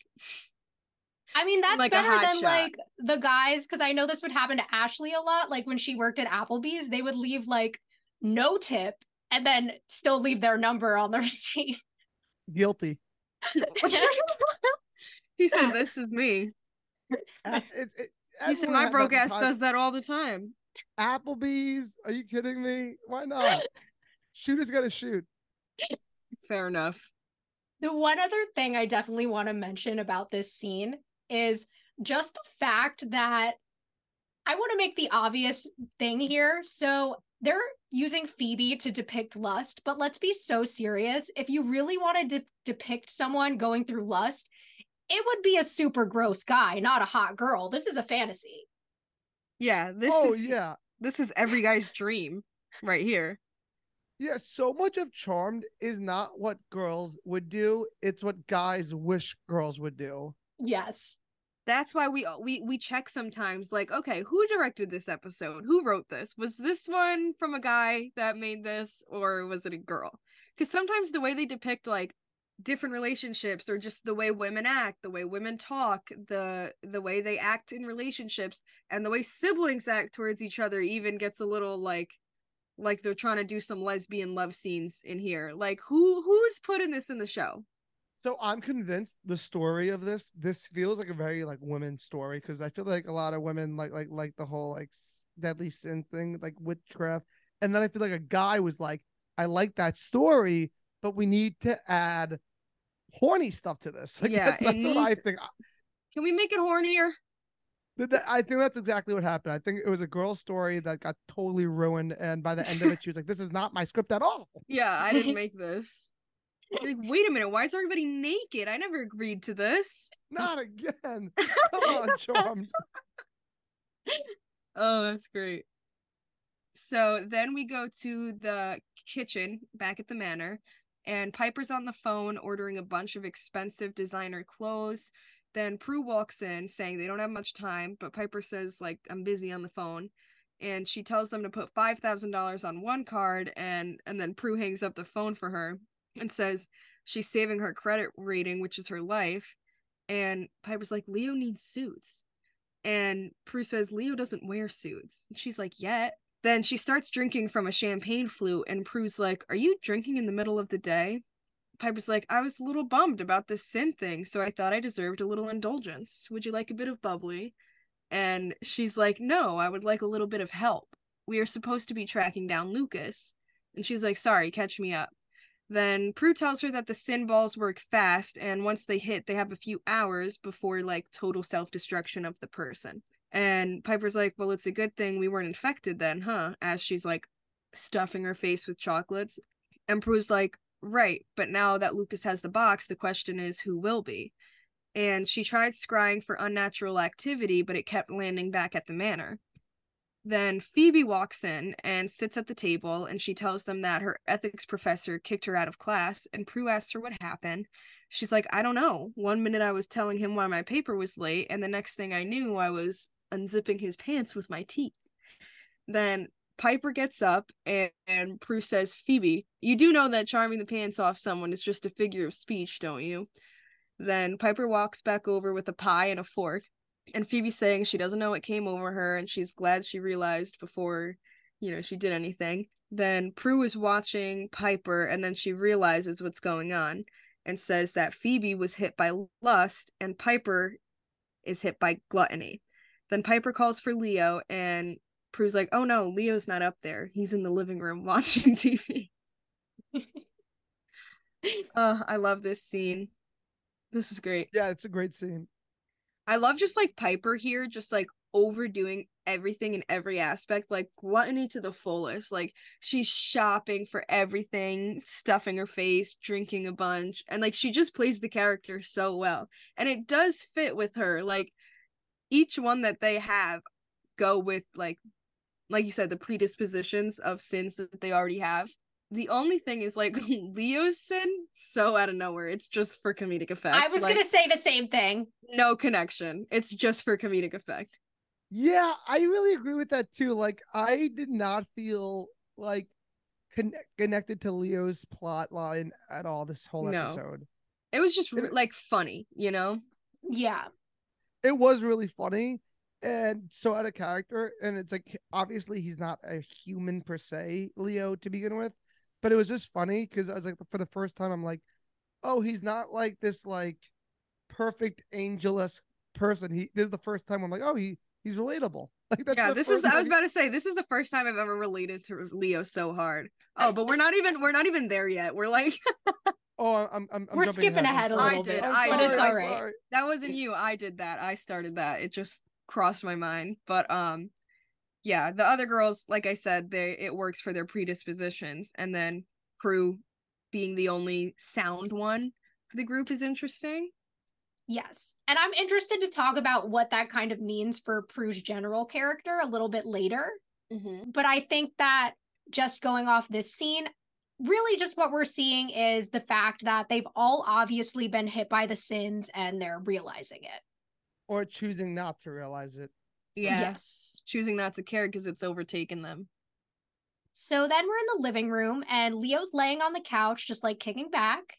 I mean, that's Like better than shot. like the guys, because I know this would happen to Ashley a lot. Like when she worked at Applebee's, they would leave like no tip and then still leave their number on the receipt. Guilty. he said this is me. A- it- it- He said my has broke ass does that all the time. Applebee's. Are you kidding me? Why not? Shooters got to shoot. Fair enough. The one other thing I definitely want to mention about this scene is just the fact that I want to make the obvious thing here. So they're using Phoebe to depict lust, but let's be so serious. If you really want to de- depict someone going through lust, it would be a super gross guy, not a hot girl. This is a fantasy. Yeah, this oh is yeah, this is every guy's dream right here. yeah. So much of Charmed is not what girls would do. It's what guys wish girls would do. Yes. That's why we we we check sometimes like okay, who directed this episode? Who wrote this? Was this one from a guy that made this or was it a girl? Cuz sometimes the way they depict like different relationships or just the way women act, the way women talk, the the way they act in relationships and the way siblings act towards each other even gets a little like like they're trying to do some lesbian love scenes in here. Like who who's putting this in the show? So I'm convinced the story of this this feels like a very like women story because I feel like a lot of women like like like the whole like deadly sin thing like witchcraft, and then I feel like a guy was like, I like that story, but we need to add horny stuff to this. Like Yeah, that's, that's what I think. Can we make it hornier? I think that's exactly what happened. I think it was a girl's story that got totally ruined, and by the end of it, she was like, "This is not my script at all." Yeah, I didn't make this. Like, wait a minute, why is everybody naked? I never agreed to this. Not again. Come on, Charmed. Oh, that's great. So then we go to the kitchen back at the manor, and Piper's on the phone ordering a bunch of expensive designer clothes. Then Prue walks in saying they don't have much time, but Piper says, like, I'm busy on the phone. And she tells them to put five thousand dollars on one card, and and then Prue hangs up the phone for her and says she's saving her credit rating, which is her life. And Piper's like, Leo needs suits. And Prue says, Leo doesn't wear suits. And she's like, Yet. Then she starts drinking from a champagne flute, and Prue's like, Are you drinking in the middle of the day? Piper's like, I was a little bummed about this sin thing, so I thought I deserved a little indulgence. Would you like a bit of bubbly? And she's like, No, I would like a little bit of help. We are supposed to be tracking down Lukas. And she's like, Sorry, catch me up. Then Prue tells her that the sin balls work fast, and once they hit, they have a few hours before like total self destruction of the person. And Piper's like, Well, it's a good thing we weren't infected then, huh? As she's like stuffing her face with chocolates. And Prue's like, Right, but now that Lukas has the box, the question is who will be? And she tried scrying for unnatural activity, but it kept landing back at the manor. Then Phoebe walks in and sits at the table, and she tells them that her ethics professor kicked her out of class. And Prue asks her what happened. She's like, I don't know. One minute I was telling him why my paper was late, and the next thing I knew, I was unzipping his pants with my teeth. Then Piper gets up and, and Prue says, Phoebe, you do know that charming the pants off someone is just a figure of speech, don't you? Then Piper walks back over with a pie and a fork and Phoebe saying she doesn't know what came over her and she's glad she realized before, you know, she did anything. Then Prue is watching Piper and then she realizes what's going on and says that Phoebe was hit by lust and Piper is hit by gluttony. Then Piper calls for Leo and Prue's like, "Oh no, Leo's not up there. He's in the living room watching TV." uh, I love this scene. This is great. Yeah, it's a great scene. I love just like Piper here, just like overdoing everything in every aspect, like gluttony to the fullest. Like she's shopping for everything, stuffing her face, drinking a bunch, and like she just plays the character so well. And it does fit with her. Like each one that they have go with like like you said, the predispositions of sins that they already have. The only thing is like Leo's sin so out of nowhere. It's just for comedic effect. I was like, gonna say the same thing. no connection. It's just for comedic effect. Yeah, I really agree with that too. Like, I did not feel like con- connected to Leo's plot line at all this whole No. episode. It was just It- like funny, you know? Yeah. It was really funny and so out of character. And it's like, obviously, he's not a human per se, Leo, to begin with. But it was just funny because I was like, for the first time, I'm like, oh, he's not like this, like, perfect angel-esque person. He this is the first time I'm like, oh, he he's relatable. Like that's yeah, this is I was about to say this is the first time I've ever related to Leo so hard. Oh, but we're not even we're not even there yet. We're like Oh, I'm I'm, I'm We're skipping I'm ahead a little bit. I'm I sorry, did. It's all right. that wasn't you. I did that. I started that. It just crossed my mind. But um yeah, the other girls, like I said, they it works for their predispositions. And then Prue being the only sound one for the group is interesting. Yes. And I'm interested to talk about what that kind of means for Prue's general character a little bit later. But I think that just going off this scene, really just what we're seeing is the fact that they've all obviously been hit by the sins and they're realizing it. Or choosing not to realize it. Yeah. Yes. Choosing not to care because it's overtaken them. So then we're in the living room and Leo's laying on the couch, just like kicking back.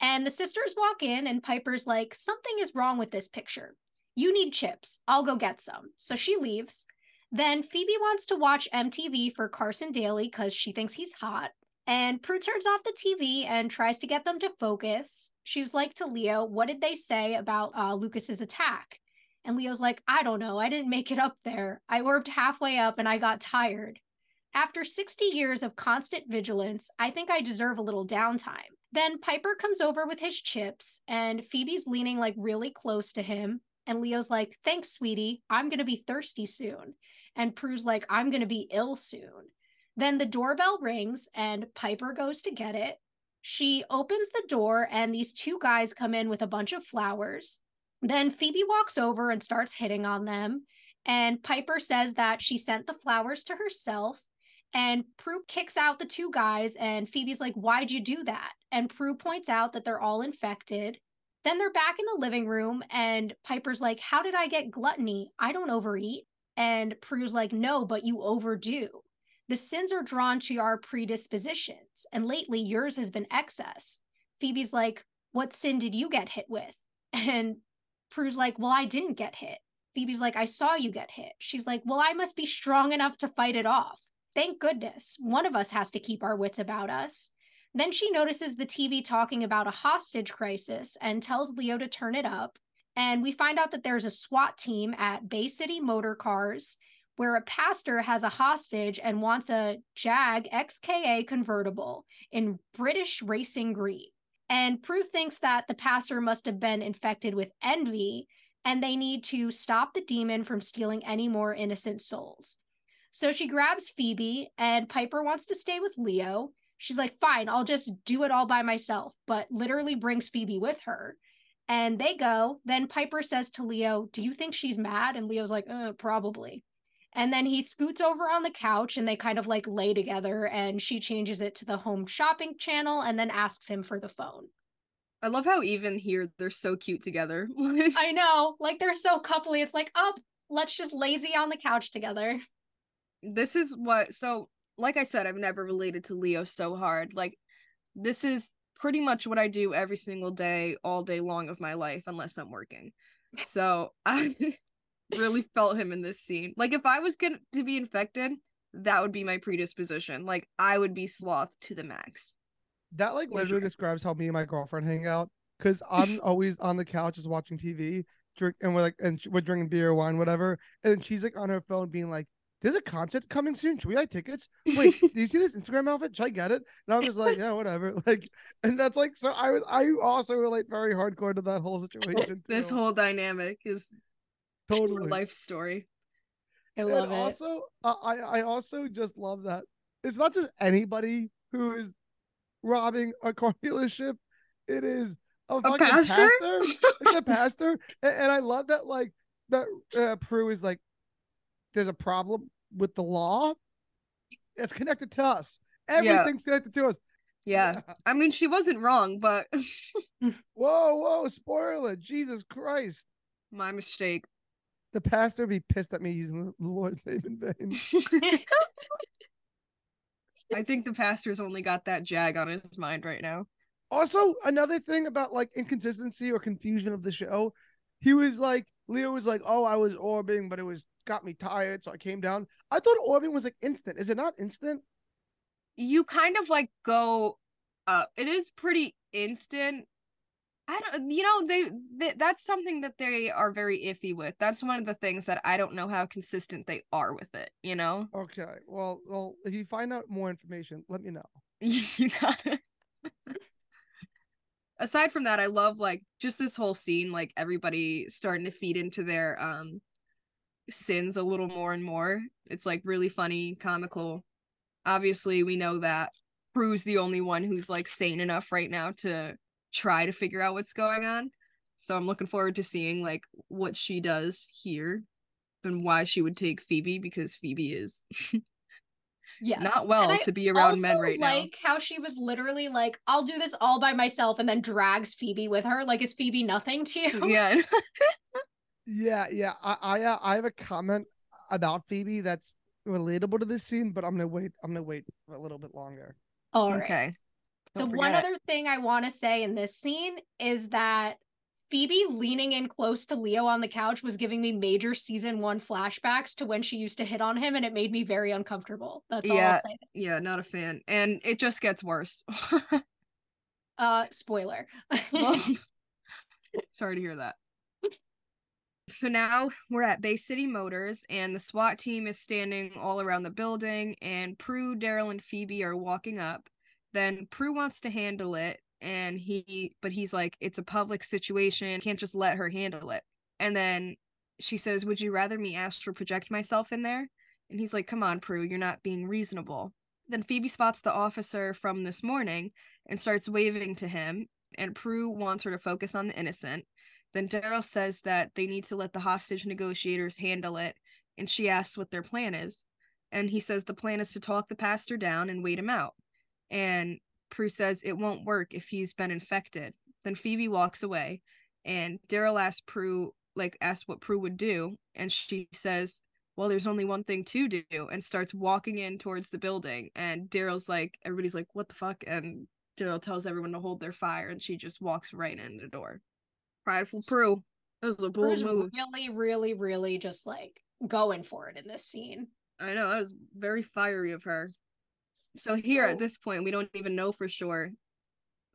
And the sisters walk in, and Piper's like, Something is wrong with this picture. You need chips. I'll go get some. So she leaves. Then Phoebe wants to watch MTV for Carson Daly because she thinks he's hot. And Prue turns off the TV and tries to get them to focus. She's like to Leo, What did they say about uh, Lukas's attack? And Leo's like, I don't know. I didn't make it up there. I orbed halfway up and I got tired. After 60 years of constant vigilance, I think I deserve a little downtime. Then Piper comes over with his chips, and Phoebe's leaning like really close to him. And Leo's like, Thanks, sweetie. I'm going to be thirsty soon. And Prue's like, I'm going to be ill soon. Then the doorbell rings, and Piper goes to get it. She opens the door, and these two guys come in with a bunch of flowers. Then Phoebe walks over and starts hitting on them. And Piper says that she sent the flowers to herself. And Prue kicks out the two guys, and Phoebe's like, Why'd you do that? And Prue points out that they're all infected. Then they're back in the living room, and Piper's like, How did I get gluttony? I don't overeat. And Prue's like, No, but you overdo. The sins are drawn to our predispositions, and lately yours has been excess. Phoebe's like, What sin did you get hit with? And Prue's like, Well, I didn't get hit. Phoebe's like, I saw you get hit. She's like, Well, I must be strong enough to fight it off. Thank goodness. One of us has to keep our wits about us. Then she notices the TV talking about a hostage crisis and tells Leo to turn it up. And we find out that there's a SWAT team at Bay City Motor Cars. Where a pastor has a hostage and wants a Jag XK8 convertible in British racing green. And Prue thinks that the pastor must have been infected with envy and they need to stop the demon from stealing any more innocent souls. So she grabs Phoebe, and Piper wants to stay with Leo. She's like, fine, I'll just do it all by myself, but literally brings Phoebe with her. And they go. Then Piper says to Leo, Do you think she's mad? And Leo's like, uh, Probably. And then he scoots over on the couch and they kind of like lay together. And she changes it to the home shopping channel and then asks him for the phone. I love how even here they're so cute together. I know. Like they're so coupley. It's like, oh, let's just lazy on the couch together. this is what so like I said, I've never related to Leo so hard. Like this is pretty much what I do every single day, all day long of my life, unless I'm working. So I really felt him in this scene. Like if I was going to be infected, that would be my predisposition. Like I would be sloth to the max. That like For literally sure. describes how me and my girlfriend hang out. Cause I'm always on the couch just watching TV, drink, and we're like, and we're drinking beer, wine, whatever. And then she's like on her phone, being like, "There's a concert coming soon. Should we buy tickets? Wait, do you see this Instagram outfit? Should I get it?" And I'm just like, "Yeah, whatever." Like, and that's like, so I was, I also relate very hardcore to that whole situation. This too. whole dynamic is a totally. life story. I and it. also, I I also just love that it's not just anybody who is robbing a car dealership. It is a, fucking pastor? pastor. It's a pastor, and, and I love that. Like that, uh, Prue is like, there's a problem with the law. It's connected to us. Everything's connected to us. Yeah. I mean, she wasn't wrong, but Whoa, whoa! Spoiler! Jesus Christ! my mistake. The pastor would be pissed at me using the Lord's name in vain. I think the pastor's only got that jag on his mind right now. Also, another thing about like inconsistency or confusion of the show, he was like, Leo was like, "Oh, I was orbing, but it was got me tired, so I came down." I thought orbing was like instant. Is it not instant? You kind of like go up. It is pretty instant. I don't, you know, they, they that's something that they are very iffy with. That's one of the things that I don't know how consistent they are with it, you know? Okay. Well, well, if you find out more information, let me know. you got it. Aside from that, I love like just this whole scene, like everybody starting to feed into their um sins a little more and more. It's like really funny, comical. Obviously, we know that Prue's the only one who's like sane enough right now to try to figure out what's going on. So I'm looking forward to seeing like what she does here and why she would take Phoebe because Phoebe is Yes. not well And to be around men also right now. like how she was literally like, I'll do this all by myself and then drags Phoebe with her. Like, is Phoebe nothing to you? Yeah. Yeah, yeah. I, I, uh, I have a comment about Phoebe that's relatable to this scene, but I'm gonna wait. I'm gonna wait a little bit longer. All right. Okay. The one forget. other thing I want to say in this scene is that Phoebe leaning in close to Leo on the couch was giving me major season one flashbacks to when she used to hit on him, and it made me very uncomfortable. That's all Yeah. I'll say. Yeah, not a fan. And it just gets worse. Uh, spoiler. Well, sorry to hear that. So now we're at Bay City Motors, and the SWAT team is standing all around the building, and Prue, Darryl, and Phoebe are walking up. Then Prue wants to handle it, and he, but he's like, it's a public situation, can't just let her handle it. And then she says, Would you rather me ask astral project myself in there? And he's like, Come on, Prue, you're not being reasonable. Then Phoebe spots the officer from this morning and starts waving to him, and Prue wants her to focus on the innocent. Then Darryl says that they need to let the hostage negotiators handle it, and she asks what their plan is. And he says the plan is to talk the pastor down and wait him out. And Prue says it won't work if he's been infected. Then Phoebe walks away, and Darryl asks Prue, like, asks what Prue would do, and she says, well, there's only one thing to do, and starts walking in towards the building. And Darryl's like, everybody's like, what the fuck? And Darryl tells everyone to hold their fire, and she just walks right in the door. Prideful Prue. That was a bold Prue's move. really, really, really just like going for it in this scene. I know, that was very fiery of her. So here at this point, we don't even know for sure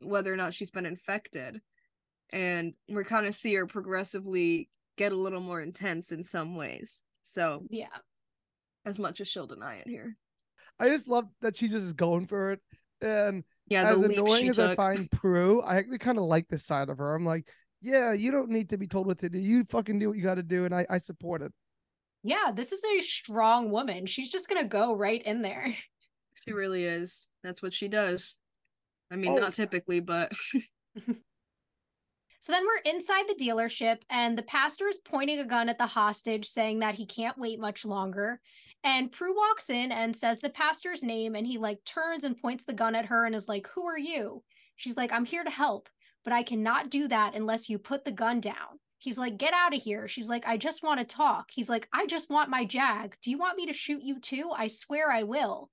whether or not she's been infected. And we're kind of see her progressively get a little more intense in some ways. So Yeah. as much as she'll deny it here. I just love that she just is going for it. And Yeah, as annoying she as I find Prue, I actually kind of like this side of her. I'm like, yeah, you don't need to be told what to do. You fucking do what you got to do, and I, I support it. Yeah, this is a strong woman. She's just gonna go right in there. She really is. That's what she does. I mean, Oh. not typically, but So then we're inside the dealership, and the pastor is pointing a gun at the hostage, saying that he can't wait much longer. And Prue walks in and says the pastor's name, and he like turns and points the gun at her and is like, Who are you? She's like, I'm here to help, but I cannot do that unless you put the gun down. He's like, Get out of here. She's like, I just want to talk. He's like, I just want my jag. Do you want me to shoot you too? I swear I will.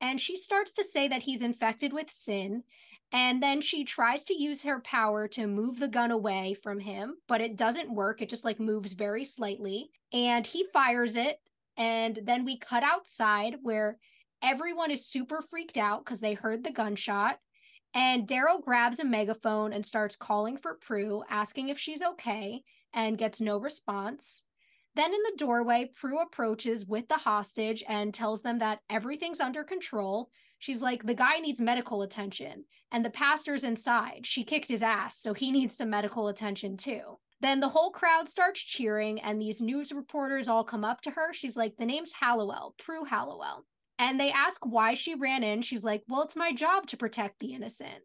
And she starts to say that he's infected with sin. And then she tries to use her power to move the gun away from him, but it doesn't work. It just like moves very slightly. And he fires it. And then we cut outside where everyone is super freaked out because they heard the gunshot. And Darryl grabs a megaphone and starts calling for Prue, asking if she's okay, and gets no response. Then in the doorway, Prue approaches with the hostage and tells them that everything's under control. She's like, the guy needs medical attention, and the pastor's inside. She kicked his ass, so he needs some medical attention too. Then the whole crowd starts cheering, and these news reporters all come up to her. She's like, the name's Halliwell, Prue Halliwell. And they ask why she ran in. She's like, well, it's my job to protect the innocent.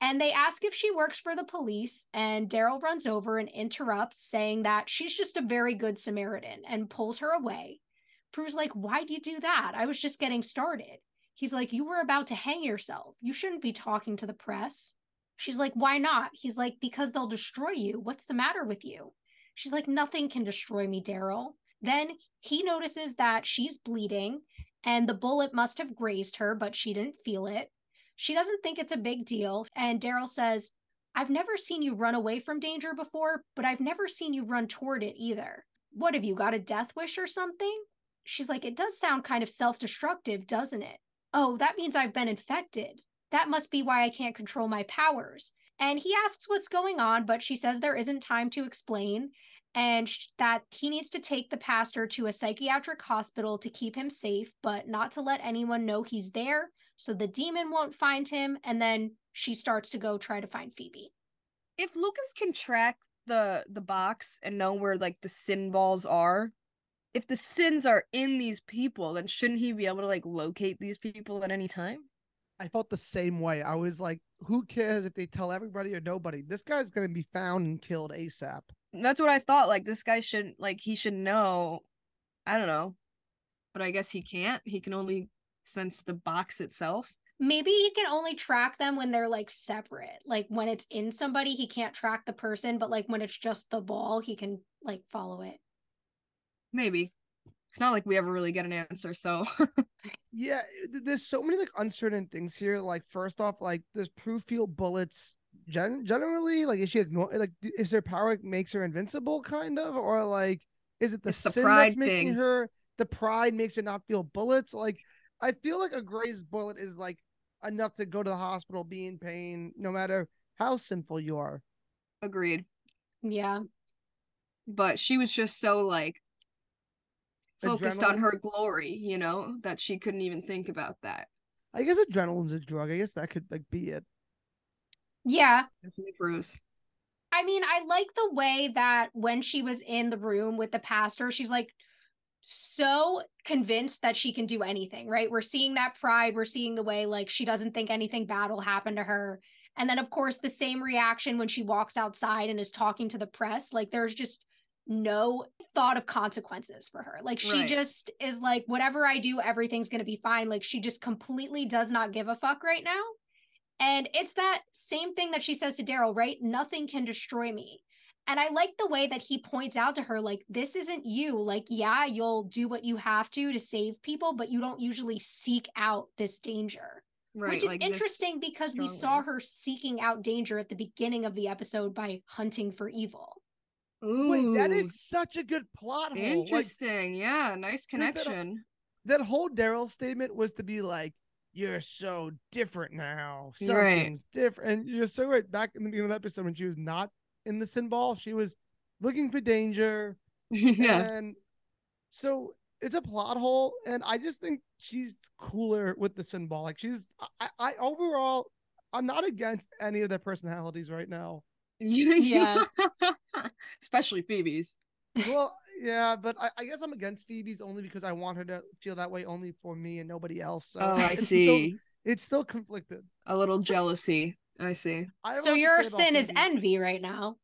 And they ask if she works for the police, and Darryl runs over and interrupts, saying that she's just a very good Samaritan and pulls her away. Prue's like, Why'd you do that? I was just getting started. He's like, You were about to hang yourself. You shouldn't be talking to the press. She's like, Why not? He's like, Because they'll destroy you. What's the matter with you? She's like, Nothing can destroy me, Darryl. Then he notices that she's bleeding, and the bullet must have grazed her, but she didn't feel it. She doesn't think it's a big deal. And Darryl says, I've never seen you run away from danger before, but I've never seen you run toward it either. What have you got a death wish or something? She's like, It does sound kind of self destructive, doesn't it? Oh, that means I've been infected. That must be why I can't control my powers. And he asks what's going on, but she says there isn't time to explain and that he needs to take the pastor to a psychiatric hospital to keep him safe, but not to let anyone know he's there so the demon won't find him. And then she starts to go try to find Phoebe. if Lukas can track the the box and know where like the sin balls are, if the sins are in these people, then shouldn't he be able to like locate these people at any time? I felt the same way. I was like, who cares if they tell everybody or nobody? This guy's gonna be found and killed ASAP. That's what I thought. Like this guy shouldn't like he should know. I don't know. But I guess he can't. He can only sense the box itself. Maybe he can only track them when they're like separate. Like when it's in somebody, he can't track the person, but like when it's just the ball, he can like follow it. Maybe. It's not like we ever really get an answer, so Yeah, there's so many like uncertain things here. Like first off, like does Prue feel bullets gen- generally? Like is she ignore like is her power makes her invincible kind of, or like is it the It's the sin pride that's making thing. her the pride makes her not feel bullets? Like I feel like a grazed bullet is like enough to go to the hospital, be in pain, no matter how sinful you are. agreed. Yeah. But she was just so like focused on her glory, you know, that she couldn't even think about that. I guess adrenaline's a drug. I guess that could like be it. Yeah. Definitely Bruce. I mean, I like the way that when she was in the room with the pastor, she's like so convinced that she can do anything, right? We're seeing that pride. We're seeing the way like she doesn't think anything bad will happen to her. And then, of course, the same reaction when she walks outside and is talking to the press. Like, there's just no thought of consequences for her. Like, she Right. just is like, whatever I do, everything's going to be fine. Like, she just completely does not give a fuck right now. And it's that same thing that she says to Darryl, right? Nothing can destroy me. And I like the way that he points out to her, like, this isn't you. Like, yeah, you'll do what you have to to save people, but you don't usually seek out this danger. Right. Which is like interesting because we saw her seeking out danger at the beginning of the episode by hunting for evil. Ooh, Wait, that is such a good plot hole. Like interesting. yeah, nice connection. that whole Darryl statement was to be like, "You're so different now. Right. Something's different." And you're so right. Back in the beginning of the episode, when she was not in the sin ball, she was looking for danger. yeah. And so it's a plot hole, and I just think she's cooler with the symbol. Like she's, I, I overall, I'm not against any of their personalities right now. Yeah. Especially Phoebe's. Well, yeah, but I, I guess I'm against Phoebe's only because I want her to feel that way only for me and nobody else. So Oh, I it's still- see. it's still conflicted. A little jealousy. I see. I So your sin is envy right now.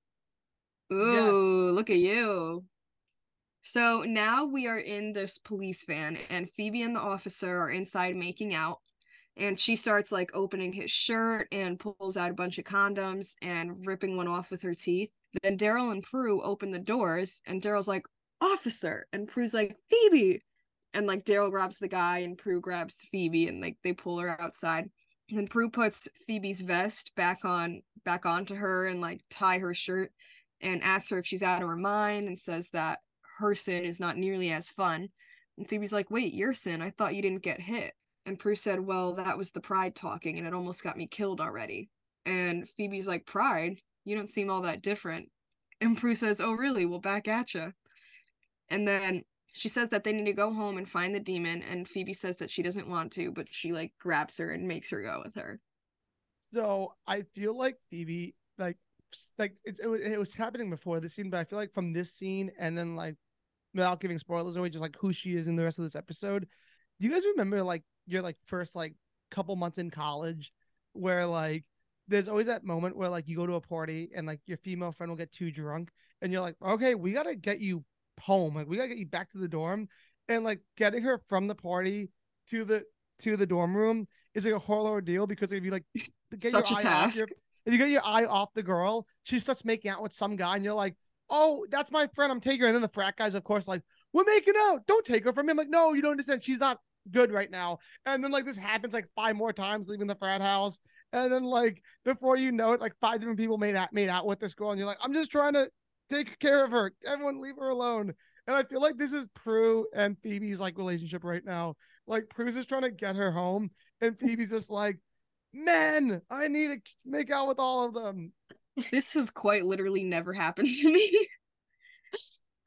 Ooh, look at you. So now we are in this police van, and Phoebe and the officer are inside making out. And she starts like opening his shirt and pulls out a bunch of condoms and ripping one off with her teeth. Then Darryl and Prue open the doors, and Darryl's like, Officer. And Prue's like, Phoebe. And like Darryl grabs the guy, and Prue grabs Phoebe, and like they pull her outside. Then Prue puts Phoebe's vest back on back onto her and like tie her shirt and asks her if she's out of her mind and says that her sin is not nearly as fun. And Phoebe's like, wait, your sin? I thought you didn't get hit. And Prue said, well, that was the pride talking and it almost got me killed already. And Phoebe's like, pride? You don't seem all that different. And Prue says, oh, really? Well, back at you. And then she says that they need to go home and find the demon. And Phoebe says that she doesn't want to, but she like grabs her and makes her go with her. So I feel like Phoebe, like, like it, it, was, it was happening before this scene, but I feel like from this scene and then like, without giving spoilers away, just like who she is in the rest of this episode. Do you guys remember like your like first like couple months in college, where like there's always that moment where like you go to a party and like your female friend will get too drunk and you're like, okay, we gotta get you home, like we gotta get you back to the dorm, and like getting her from the party to the to the dorm room is like a whole ordeal because if you like get Such your eye off your, if you get your eye off the girl, she starts making out with some guy, and you're like, "Oh, that's my friend. I'm taking her." And then the frat guys, of course, like, "We're making out. Don't take her from me." I'm like, "No, you don't understand. She's not good right now." And then like this happens like five more times leaving the frat house, and then like before you know it, like five different people made out made out with this girl, and you're like, "I'm just trying to take care of her. Everyone, leave her alone." And I feel like this is Prue and Phoebe's like relationship right now. Like Prue's just trying to get her home, and Phoebe's just like, "Men, I need to make out with all of them." this has quite literally never happened to me.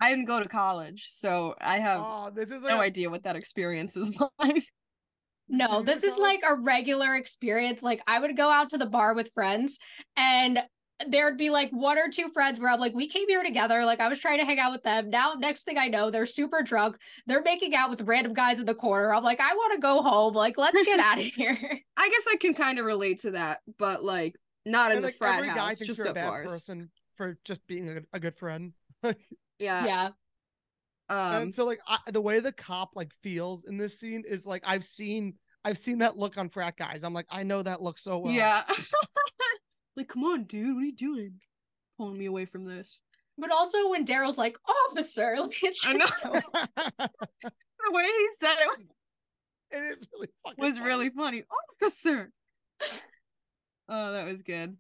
I didn't go to college, so I have Oh, this is like no a- idea what that experience is like. No, this is like a regular experience. Like I would go out to the bar with friends and there'd be like one or two friends where I'm like, we came here together. Like I was trying to hang out with them. Now, next thing I know, they're super drunk. They're making out with random guys in the corner. I'm like, I want to go home. Like, let's get out of here. I guess I can kind of relate to that, but like not in and the like frat every guy house, thinks just you're a bad bars. person for just being a, a good friend. Yeah. yeah. Um. and so like I, the way the cop like feels in this scene is like I've seen I've seen that look on frat guys. I'm like I know that look so well. Yeah. like, come on, dude. What are you doing? Pulling me away from this. But also when Darryl's like, officer, like it's I just know. so The way he said it it is really fucking was funny. really funny. Officer. Oh, that was good.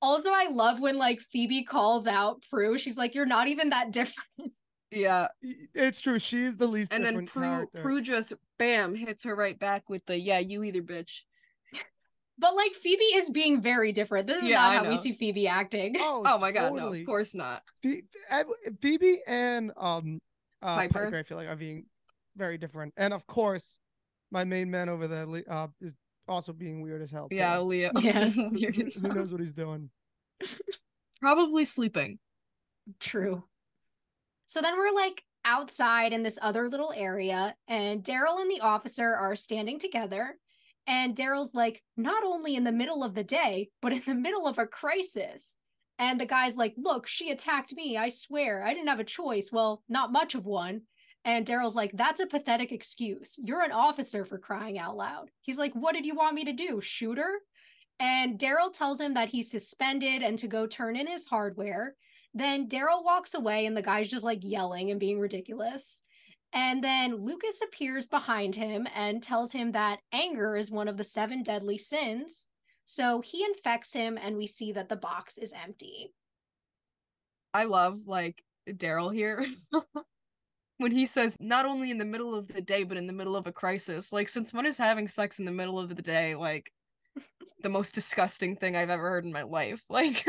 Also, I love when like Phoebe calls out Prue. She's like, "You're not even that different." Yeah. It's true. She's the least And then Prue character. Prue just bam hits her right back with the yeah, you either bitch. But like Phoebe is being very different. This is Yeah, not I how know. we see Phoebe acting. Oh, Oh my god, no, of course not. Phoebe and um uh, Piper? Piper. I feel like are being very different, and of course, my main man over there uh, is also being weird as hell. too. Yeah, Leo. Yeah. Weird who, as who knows what he's doing? Probably sleeping. True. So then we're like outside in this other little area, and Darryl and the officer are standing together. And Darryl's like, not only in the middle of the day, but in the middle of a crisis. And the guy's like, look, she attacked me. I swear. I didn't have a choice. Well, not much of one. And Darryl's like, that's a pathetic excuse. You're an officer for crying out loud. He's like, what did you want me to do? Shoot her? And Darryl tells him that he's suspended and to go turn in his hardware. Then Daryl walks away and the guy's just like yelling and being ridiculous. And then Lukas appears behind him and tells him that anger is one of the seven deadly sins. So he infects him and we see that the box is empty. I love like Darryl here. when he says not only in the middle of the day, but in the middle of a crisis. Like since when is having sex in the middle of the day like the most disgusting thing I've ever heard in my life? Like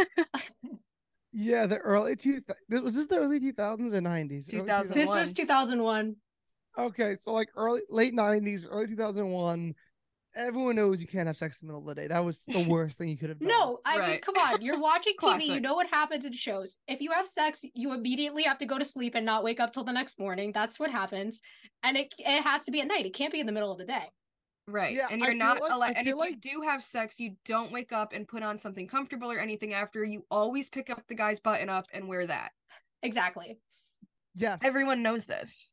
Yeah, the early two. Was this the early two thousands or nineties? 2000. This was 2001. Okay, so like early late nineties, early two thousand one, everyone knows you can't have sex in the middle of the day. That was the worst thing you could have done. No, I mean, come on. You're watching TV. You know what happens in shows. If you have sex, you immediately have to go to sleep and not wake up till the next morning. That's what happens. And it it has to be at night. It can't be in the middle of the day. Right. Yeah, and you're feel not like- allowed and if feel you do have sex, you don't wake up and put on something comfortable or anything after. You always pick up the guy's button up and wear that. Exactly. Yes. Everyone knows this.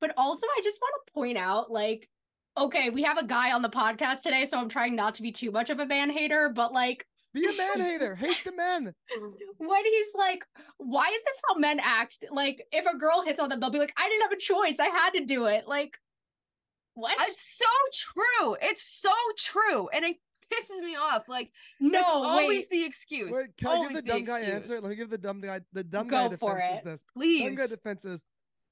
But also, I just want to point out, like, okay, we have a guy on the podcast today, so I'm trying not to be too much of a man hater, but like Be a man hater. Hate the men. when he's like, why is this how men act? Like, if a girl hits on them, they'll be like, I didn't have a choice. I had to do it. Like, what? It's so true. It's so true. And it pisses me off. Like no, that's always wait. the excuse. Wait, can I give the the dumb guy answer? Let me give the dumb guy the dumb Go guy for defense it. is this. Dumb Please. guy defense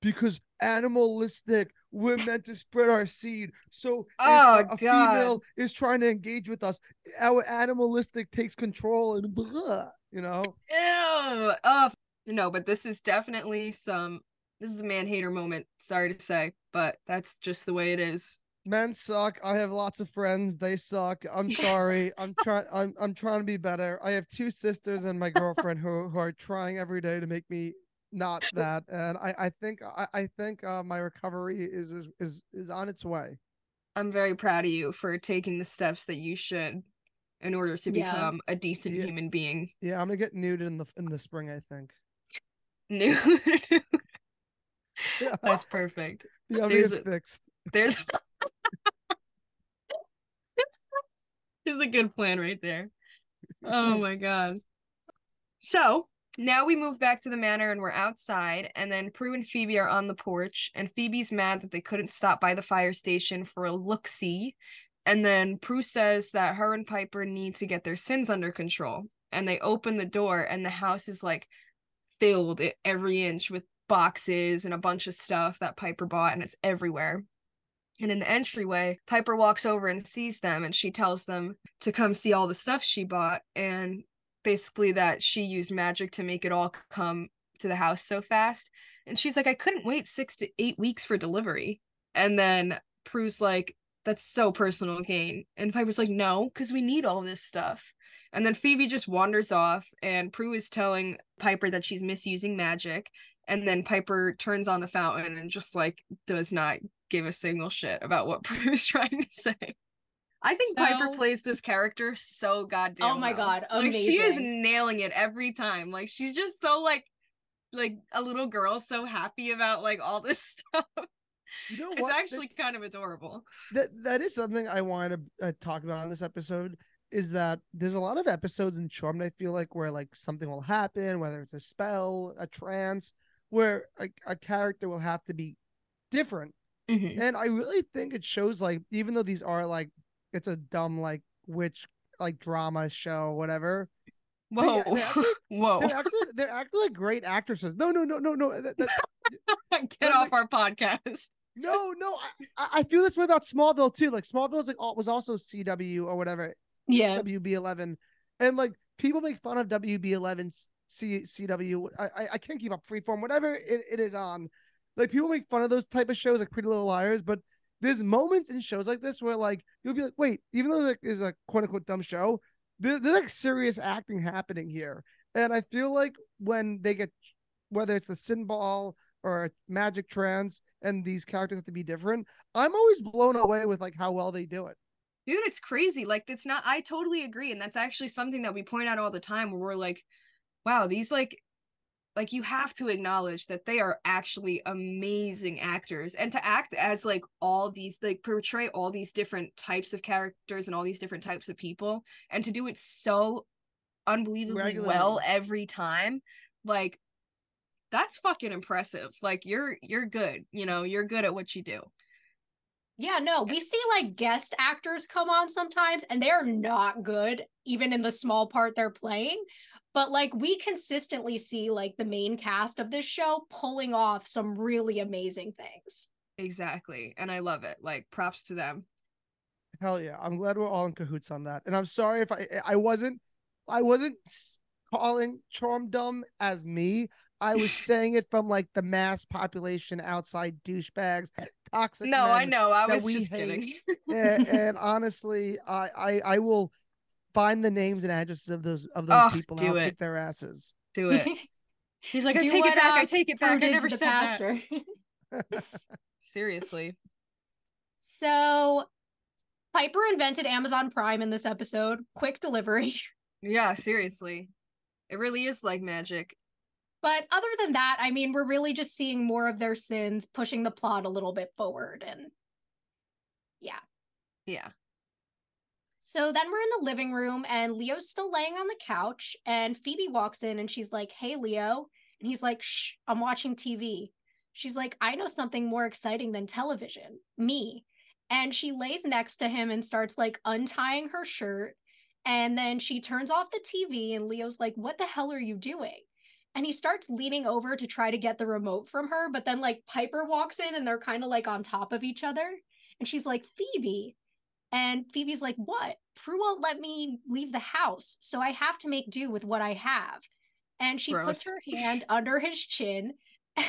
because animalistic. We're meant to spread our seed. So Oh, a, a God. female is trying to engage with us, our animalistic takes control and blah, you know. Ew. Oh, no, but this is definitely some. This is a man hater moment. Sorry to say, but that's just the way it is. Men suck. I have lots of friends. They suck. I'm sorry. I'm trying. I'm I'm trying to be better. I have two sisters and my girlfriend who who are trying every day to make me not that. And I I think I I think uh, my recovery is is is is on its way. I'm very proud of you for taking the steps that you should in order to Yeah. become a decent Yeah. human being. Yeah, I'm gonna get nude in the in the spring. I think. New. Yeah, That's perfect. there's get a- fixed. There's There's a good plan right there. Oh my god. So now we move back to the manor and we're outside, and then Prue and Phoebe are on the porch, and Phoebe's mad that they couldn't stop by the fire station for a look see. And then Prue says that her and Piper need to get their sins under control. And they open the door, and the house is like filled every inch with boxes and a bunch of stuff that Piper bought, and it's everywhere. And in the entryway, Piper walks over and sees them, and she tells them to come see all the stuff she bought, and basically that she used magic to make it all come to the house so fast. And she's like, I couldn't wait six to eight weeks for delivery. And then Prue's like, That's so personal gain. And Piper's like, No, because we need all this stuff. And then Phoebe just wanders off, and Prue is telling Piper that she's misusing magic. And then Piper turns on the fountain and just like does not give a single shit about what Prue's trying to say. I think Piper plays this character so goddamn. Oh my well. God, Like she is nailing it every time. Like she's just so like like a little girl, so happy about like all this stuff. You know It's what? Th- actually kind of adorable. that that is something I wanted to uh, talk about in this episode. Is that there's a lot of episodes in Charmed I feel like where like something will happen, whether it's a spell, a trance, where a, a character will have to be different. Mhm. And I really think it shows like even though these are like it's a dumb like witch like drama show whatever. Whoa, they actually- whoa! They're actually they're actually like great actresses. No, no, no, no, no. that- that- Get off our podcast. no, no. I, I- feel this way about Smallville too. Like Smallville like all, was also CW or whatever. yeah. WB11, and like people make fun of WB11 C CW. I I, can't keep up Freeform, whatever it, it is on. Like people make fun of those type of shows, like Pretty Little Liars, but there's moments in shows like this where like you'll be like, wait, even though it is a quote unquote dumb show, there, there's like serious acting happening here, and I feel like when they get whether it's the sin ball or magic trance and these characters have to be different i'm always blown away with like how well they do it dude it's crazy like it's not i totally agree and that's actually something that we point out all the time where we're like wow these like like you have to acknowledge that they are actually amazing actors and to act as like all these like portray all these different types of characters and all these different types of people and to do it so unbelievably well every time like that's fucking impressive like you're you're good you know you're good at what you do Yeah, no, we see like guest actors come on sometimes and they're not good, even in the small part they're playing. But like we consistently see like the main cast of this show pulling off some really amazing things. exactly and i love it like props to them Hell yeah. I'm glad we're all in cahoots on that. And I'm sorry if I eh, I wasn't I wasn't calling calling dumb as me. I was saying it from like the mass population outside douchebags, toxic. No, I know. I was just hate. kidding. and, and honestly, I, I I will find the names and addresses of those of those Oh, people. do and I'll it. kick their asses. Do it. He's like, I take it back. uh, I take it back. I never the said that. Seriously. So Piper invented Amazon Prime in this episode. Quick delivery. Yeah, seriously. It really is like magic. But other than that, I mean, we're really just seeing more of their sins, pushing the plot a little bit forward. And yeah. Yeah. So then we're in the living room, and Leo's still laying on the couch, and Phoebe walks in and she's like, Hey, Leo. And he's like, Shh, I'm watching TV. She's like, I know something more exciting than television me. And she lays next to him and starts like untying her shirt. And then she turns off the TV, and Leo's like, What the hell are you doing? And he starts leaning over to try to get the remote from her. But then, like, Piper walks in and they're kind of like on top of each other. And she's like, Phoebe. And Phoebe's like, What? Prue won't let me leave the house. So I have to make do with what I have. And she puts her hand under his chin.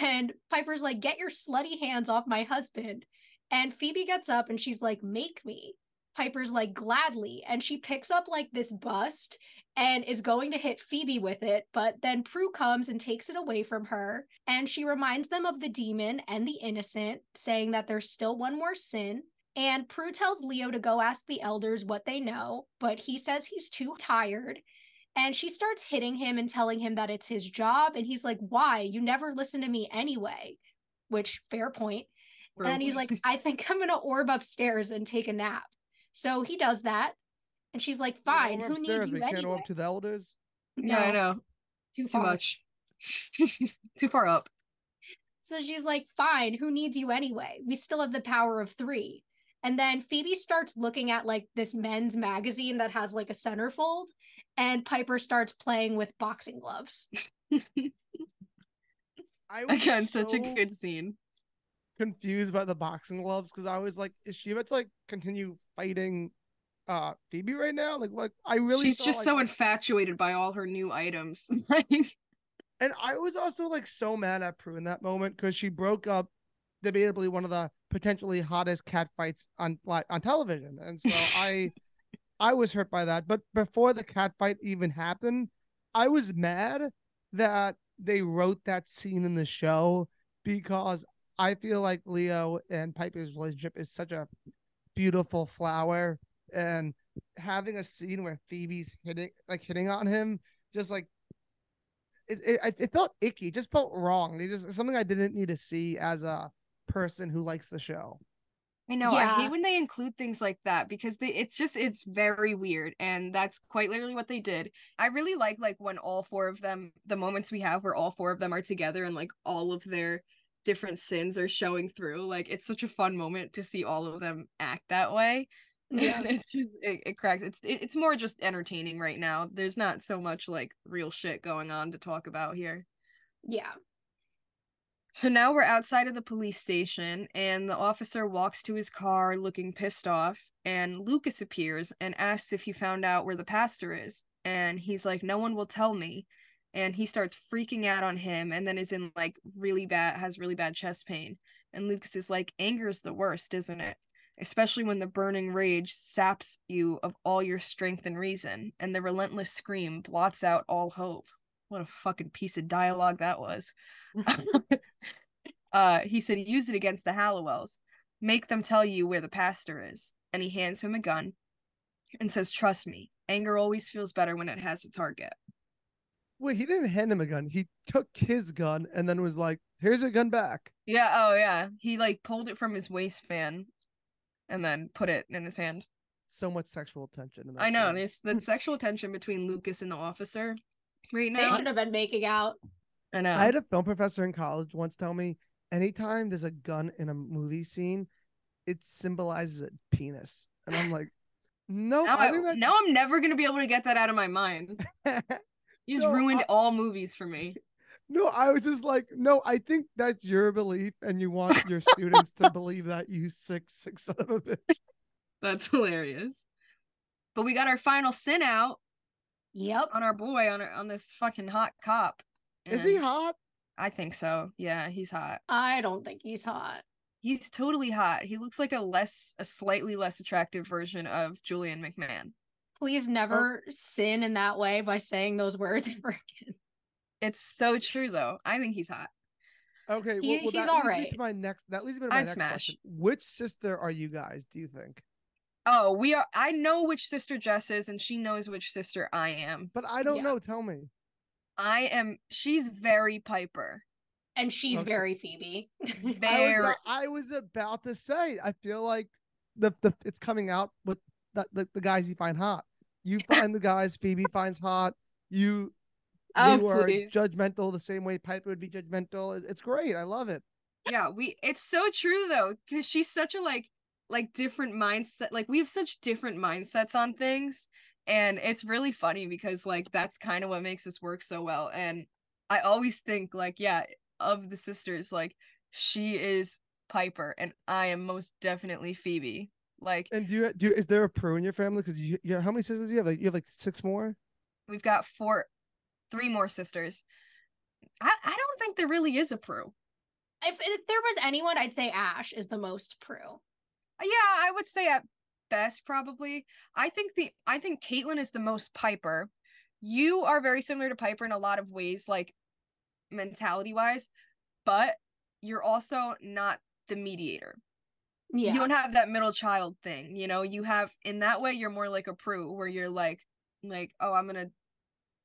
And Piper's like, Get your slutty hands off my husband. And Phoebe gets up and she's like, Make me. Piper's like, Gladly. And she picks up like this bust and is going to hit Phoebe with it. But then Prue comes and takes it away from her. And she reminds them of the demon and the innocent, saying that there's still one more sin. And Prue tells Leo to go ask the elders what they know, but he says he's too tired. And she starts hitting him and telling him that it's his job. And he's like, Why? You never listen to me anyway. Which, fair point. And he's like, I think I'm going to orb upstairs and take a nap. So he does that. And she's like, Fine, who needs you they can't anyway? up to the elders. Yeah, I know. Too, Too far. much. Too far up. So she's like, fine, who needs you anyway? We still have the power of three. And then Phoebe starts looking at like this men's magazine that has like a centerfold, and Piper starts playing with boxing gloves. I was Again, such a good scene. confused by the boxing gloves because I was like, is she about to like continue fighting uh Phoebe right now? Like, like I really She's saw, just like, so infatuated by all her new items. Like, And I was also like so mad at Prue in that moment because she broke up debatably one of the potentially hottest cat fights on on television, and so I I was hurt by that. But before the cat fight even happened, I was mad that they wrote that scene in the show because I feel like Leo and Piper's relationship is such a beautiful flower, and having a scene where Phoebe's hitting like hitting on him just like it, it, it felt icky. It just felt wrong. It just something I didn't need to see as a person who likes the show. I know. I Yeah. hate when they include things like that because they it's just it's very weird and that's quite literally what they did. I really like like when all four of them the moments we have where all four of them are together and like all of their different sins are showing through. Like it's such a fun moment to see all of them act that way. Yeah. it's just it, it cracks. It's it, it's more just entertaining right now. There's not so much like real shit going on to talk about here. yeah. So now we're outside of the police station, and the officer walks to his car looking pissed off. And Lukas appears and asks if he found out where the pastor is. And he's like, No one will tell me. And he starts freaking out on him, and then is in like really bad, has really bad chest pain. And Lukas is like, Anger's the worst, isn't it? Especially when the burning rage saps you of all your strength and reason, and the relentless scream blots out all hope. What a fucking piece of dialogue that was. uh, he said use it against the Halliwells. Make them tell you where the pastor is. And he hands him a gun and says, Trust me, anger always feels better when it has a target. Wait, he didn't hand him a gun. He took his gun and then was like, "Here's your gun back." Yeah, oh yeah. He like pulled it from his waistband and then put it in his hand. So much sexual tension. I know, scene. there's the sexual tension between Lukas and the officer right They should have been making out. I know. I had a film professor in college once tell me anytime there's a gun in a movie scene, it symbolizes a penis, and I'm like, no, now, I, I that... now I'm never gonna be able to get that out of my mind. He's No, ruined I- all movies for me. No, I was just like, no, I think that's your belief, and you want your students to believe that you sick, sick son of a bitch. That's hilarious. But we got our final sin out. Yep. on our boy on our, on this fucking hot cop. Is he hot? I think so. Yeah, he's hot. I don't think he's hot. He's totally hot. He looks like a less a slightly less attractive version of Julian McMahon. Please never sin in that way by saying those words ever again. It's so true though. I think he's hot. Okay, He- well, well, he's that leads me alright. to my next. That leads me to my I'd next smash. question. Which sister are you guys? Do you think? Oh, we are I know which sister Jess is and she knows which sister I am. But I don't Yeah. know. Tell me. I am she's very Piper. And she's Okay. very Phoebe. I was, Very about, I was about to say. I feel like the the it's coming out with the the, the guys you find hot. You find the guys Phoebe finds hot. You Oh, you are judgmental the same way Piper would be judgmental. It's great. I love it. yeah we it's so true though because she's such a like like different mindset like we have such different mindsets on things and it's really funny because like that's kind of what makes us work so well and i always think like yeah of the sisters like she is piper and i am most definitely phoebe like And do you do? You, is there a Prue in your family? Because you, you how many sisters do you have? Like you have like six more. we've got four three more sisters i i don't think there really is a prue if, if there was anyone, I'd say Ash is the most Prue. Yeah, I would say at best probably. I think the I think Caitlyn is the most Piper. You are very similar to Piper in a lot of ways, like mentality wise, but you're also not the mediator. Yeah. You don't have that middle child thing, you know. You have in that way you're more like a Prue, where you're like, like, oh, I'm gonna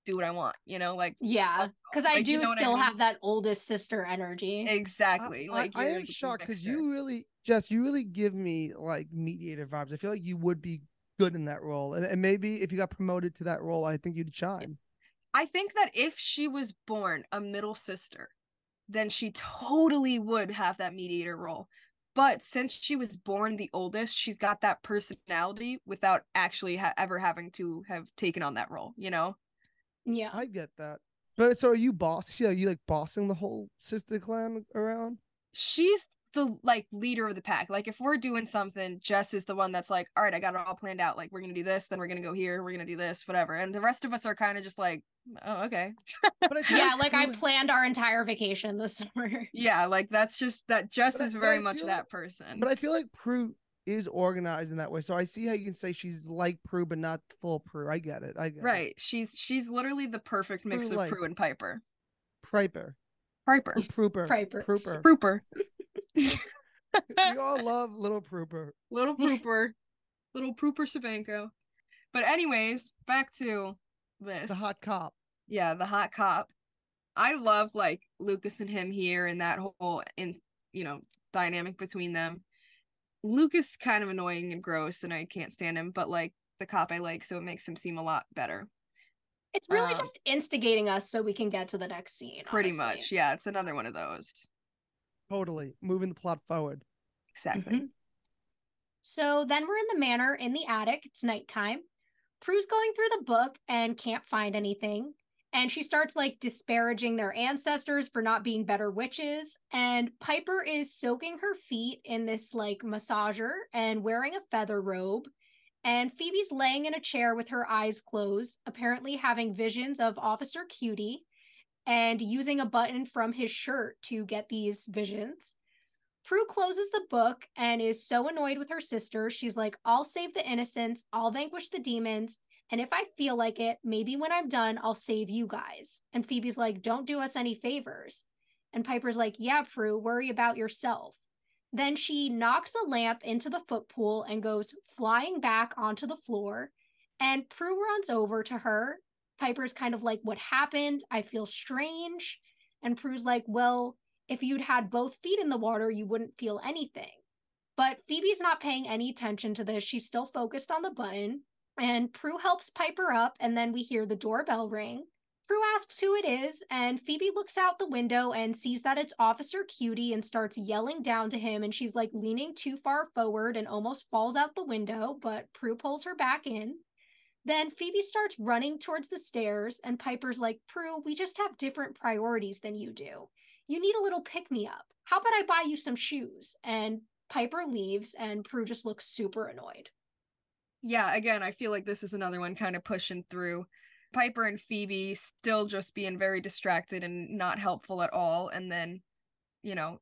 do what I want, you know, like yeah. Oh, because off. I Like, you do know what I still mean? have that oldest sister energy. exactly. I, like I, I you're am shocked because you really, Jess, you really give me like mediator vibes. I feel like you would be good in that role, and, and maybe if you got promoted to that role, I think you'd shine. I think that if she was born a middle sister, then she totally would have that mediator role. But since she was born the oldest, she's got that personality without actually ha- ever having to have taken on that role, you know? yeah. I get that. But so are you boss? Yeah, you like bossing the whole sister clan around? She's the like leader of the pack. Like if we're doing something, Jess is the one that's like, all right, I got it all planned out. Like we're gonna do this, then we're gonna go here, we're gonna do this, whatever. And the rest of us are kind of just like, oh, okay. But Yeah, like I planned our entire vacation this summer. Yeah, like that's just that Jess But is but very much feel that like- person. But I feel like Prue is organized in that way. So I see how you can say she's like Prue, but not full Prue. I get it. I get it. Right. She's she's literally the perfect mix of Prue-like. Prue and Piper. Piper. Piper. Prooper. Piper. Prooper. Prooper. we all love little Prooper. Little Prooper. Little Prooper Sabanko. But anyways, back to this. The hot cop. yeah, the hot cop. I love like Lukas and him here and that whole in you know, dynamic between them. Lukas kind of annoying and gross and I can't stand him, but like the cop I like, so it makes him seem a lot better. It's really Um, just instigating us so we can get to the next scene. Pretty honestly. much. Yeah, it's another one of those. Totally. Moving the plot forward. Exactly. Mhm. So then we're in the manor in the attic. It's nighttime. Prue's going through the book and can't find anything. And she starts like disparaging their ancestors for not being better witches. And Piper is soaking her feet in this like massager and wearing a feather robe. And Phoebe's laying in a chair with her eyes closed, apparently having visions of Officer Cutie and using a button from his shirt to get these visions. Prue closes the book and is so annoyed with her sister. She's like, I'll save the innocents, I'll vanquish the demons, and if I feel like it, maybe when I'm done, I'll save you guys. And Phoebe's like, Don't do us any favors. And Piper's like, Yeah, Prue, worry about yourself. Then she knocks a lamp into the foot pool and goes flying back onto the floor. And Prue runs over to her. Piper's kind of like, What happened? I feel strange. And Prue's like, Well, if you'd had both feet in the water, you wouldn't feel anything. But Phoebe's not paying any attention to this. She's still focused on the button. And Prue helps Piper up, and then we hear the doorbell ring. Prue asks who it is, and Phoebe looks out the window and sees that it's Officer Cutie and starts yelling down to him. And she's like leaning too far forward and almost falls out the window, but Prue pulls her back in. Then Phoebe starts running towards the stairs, and Piper's like, Prue, we just have different priorities than you do. You need a little pick me up. How about I buy you some shoes? And Piper leaves, and Prue just looks super annoyed. yeah again i feel like this is another one kind of pushing through Piper and Phoebe still just being very distracted and not helpful at all. And then, you know,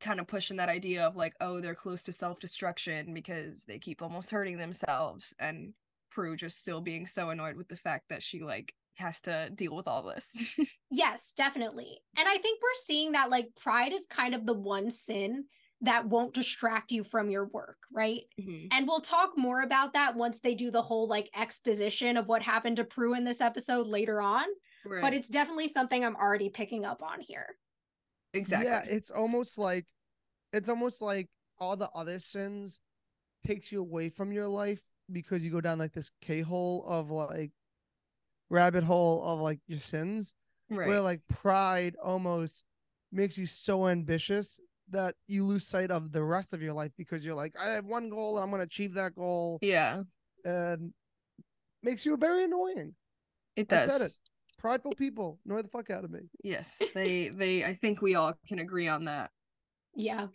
kind of pushing that idea of like, oh, they're close to self destruction because they keep almost hurting themselves. And Prue just still being so annoyed with the fact that she like has to deal with all this. yes, definitely. And I think we're seeing that like pride is kind of the one sin that won't distract you from your work, right? Mhm. And we'll talk more about that once they do the whole like exposition of what happened to Prue in this episode later on. Right. But it's definitely something I'm already picking up on here. exactly. Yeah, it's almost like it's almost like all the other sins takes you away from your life because you go down like this K hole of like rabbit hole of like your sins. right. Where like pride almost makes you so ambitious that you lose sight of the rest of your life because you're like, I have one goal and I'm gonna achieve that goal yeah, and makes you very annoying. it I does. said it. Prideful people annoy the fuck out of me. Yes, they they I think we all can agree on that. Yeah.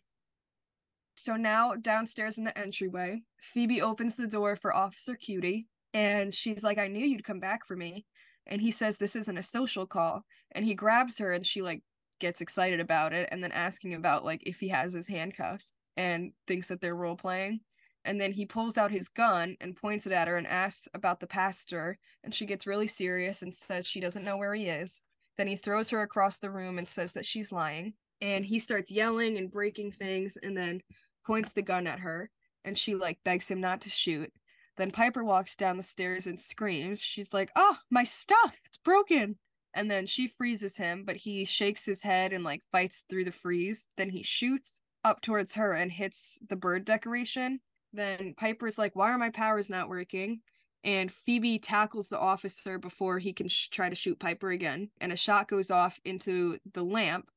So now downstairs in the entryway, Phoebe opens the door for Officer Cutie and she's like, I knew you'd come back for me. And he says this isn't a social call. And he grabs her and she like gets excited about it and then asking about like if he has his handcuffs and thinks that they're role playing. And then he pulls out his gun and points it at her and asks about the pastor. And she gets really serious and says she doesn't know where he is. Then he throws her across the room and says that she's lying. And he starts yelling and breaking things and then points the gun at her. And she like begs him not to shoot. Then Piper walks down the stairs and screams. She's like, Oh, my stuff, it's broken. And then she freezes him, but he shakes his head and like fights through the freeze. Then he shoots up towards her and hits the bird decoration. Then Piper's like, Why are my powers not working? And Phoebe tackles the officer before he can sh- try to shoot Piper again. And a shot goes off into the lamp.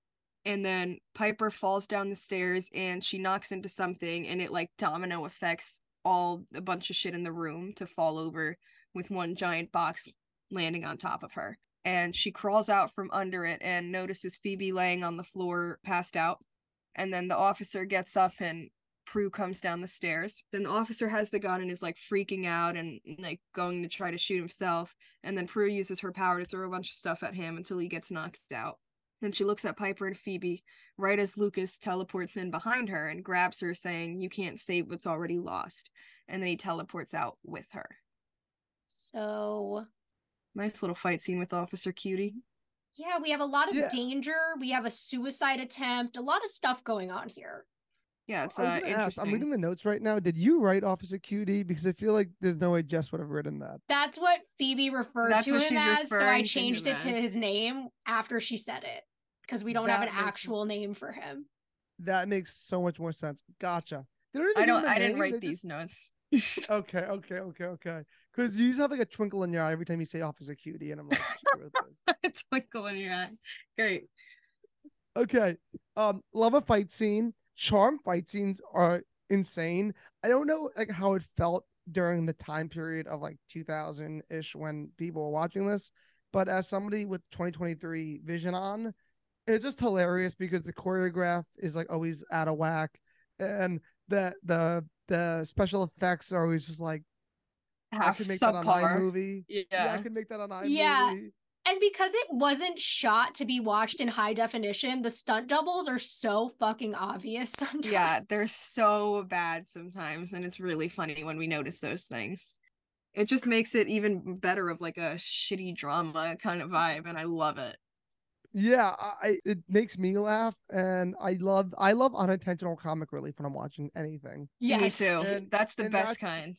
And then Piper falls down the stairs and she knocks into something and it like domino affects all a bunch of shit in the room to fall over with one giant box landing on top of her. And she crawls out from under it and notices Phoebe laying on the floor, passed out. And then the officer gets up and Prue comes down the stairs. Then the officer has the gun and is like freaking out and like going to try to shoot himself. And then Prue uses her power to throw a bunch of stuff at him until he gets knocked out. Then she looks at Piper and Phoebe right as Lukas teleports in behind her and grabs her, saying, You can't save what's already lost. And then he teleports out with her. So Nice little fight scene with Officer Cutie. yeah, we have a lot of Yeah. danger. We have a suicide attempt, a lot of stuff going on here. Yeah, it's I was uh, gonna ask, interesting. I'm reading the notes right now. Did you write Officer Cutie? Because I feel like there's no way Jess would have written that. That's what Phoebe referred That's to him as, so I referring to changed it to his name after she said it because we don't have an makes- actual name for him. That makes so much more sense. Gotcha. They don't even I don't. him a I didn't write they these just- notes. Okay, okay, okay, okay. Because you just have like a twinkle in your eye every time you say Officer Cutie, and I'm like, screw this. Twinkle in your eye. Great. Okay. Um, love a fight scene. Charm fight scenes are insane. I don't know like how it felt during the time period of like 2000 ish when people were watching this, but as somebody with 2023 vision on, it's just hilarious because the choreograph is like always out of whack, and the the the special effects are always just like I Half could make that on subpar. iMovie. Yeah. Yeah, I can make that on iMovie. Yeah. And because it wasn't shot to be watched in high definition, the stunt doubles are so fucking obvious sometimes. Yeah, they're so bad sometimes, and it's really funny when we notice those things. It just makes it even better of like a shitty drama kind of vibe, and I love it. Yeah, I I- it makes me laugh, and I love I love unintentional comic relief when I'm watching anything. Yeah, Me too. And- that's the best that's- kind.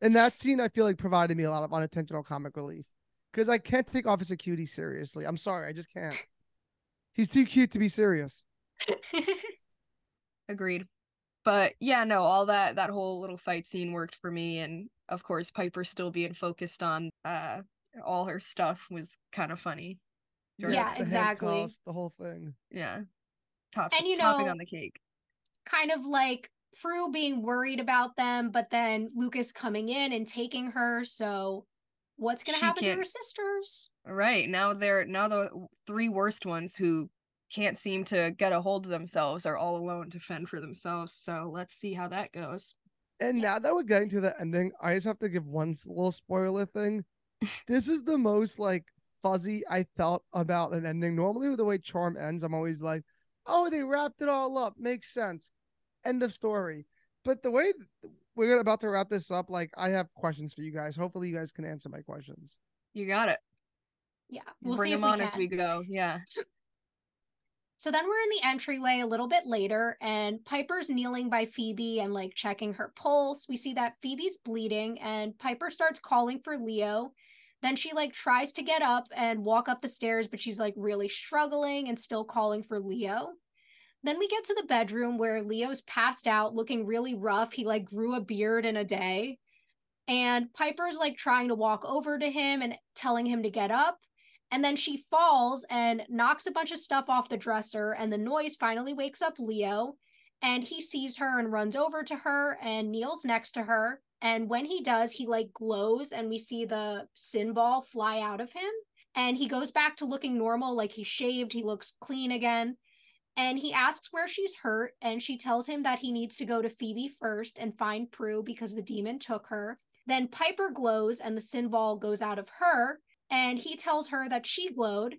And that scene, I feel like provided me a lot of unintentional comic relief because I can't take Officer Cutie seriously. I'm sorry, I just can't. He's too cute to be serious. Agreed. But yeah, no, all that that whole little fight scene worked for me, and of course, Piper still being focused on uh all her stuff was kind of funny. Sure. Yeah, the exactly. the whole thing. Yeah. Top And you topping know- on the cake. kind of like Prue being worried about them, but then Lukas coming in and taking her. So what's gonna She happen to can't- her sisters? Right. Now they're now the three worst ones who can't seem to get a hold of themselves are all alone to fend for themselves. So let's see how that goes. And now that we're getting to the ending, I just have to give one s- little spoiler thing. this is the most like fuzzy I felt about an ending. Normally, with the way Charm ends, I'm always like, "Oh, they wrapped it all up. Makes sense. End of story." But the way we're about to wrap this up, like I have questions for you guys. Hopefully, you guys can answer my questions. You got it. Yeah, we'll Bring see if them we on can. as we go. Yeah. So then we're in the entryway a little bit later, and Piper's kneeling by Phoebe and like checking her pulse. We see that Phoebe's bleeding, and Piper starts calling for Leo. Then she like tries to get up and walk up the stairs, but she's like really struggling and still calling for Leo. Then we get to the bedroom where Leo's passed out, looking really rough. He like grew a beard in a day. And Piper's like trying to walk over to him and telling him to get up. And then she falls and knocks a bunch of stuff off the dresser, and the noise finally wakes up Leo. And he sees her and runs over to her and kneels next to her. And when he does, he like glows, and we see the sin ball fly out of him. And he goes back to looking normal, like he's shaved, he looks clean again. And he asks where she's hurt, and she tells him that he needs to go to Phoebe first and find Prue because the demon took her. Then Piper glows, and the sin ball goes out of her and he tells her that she glowed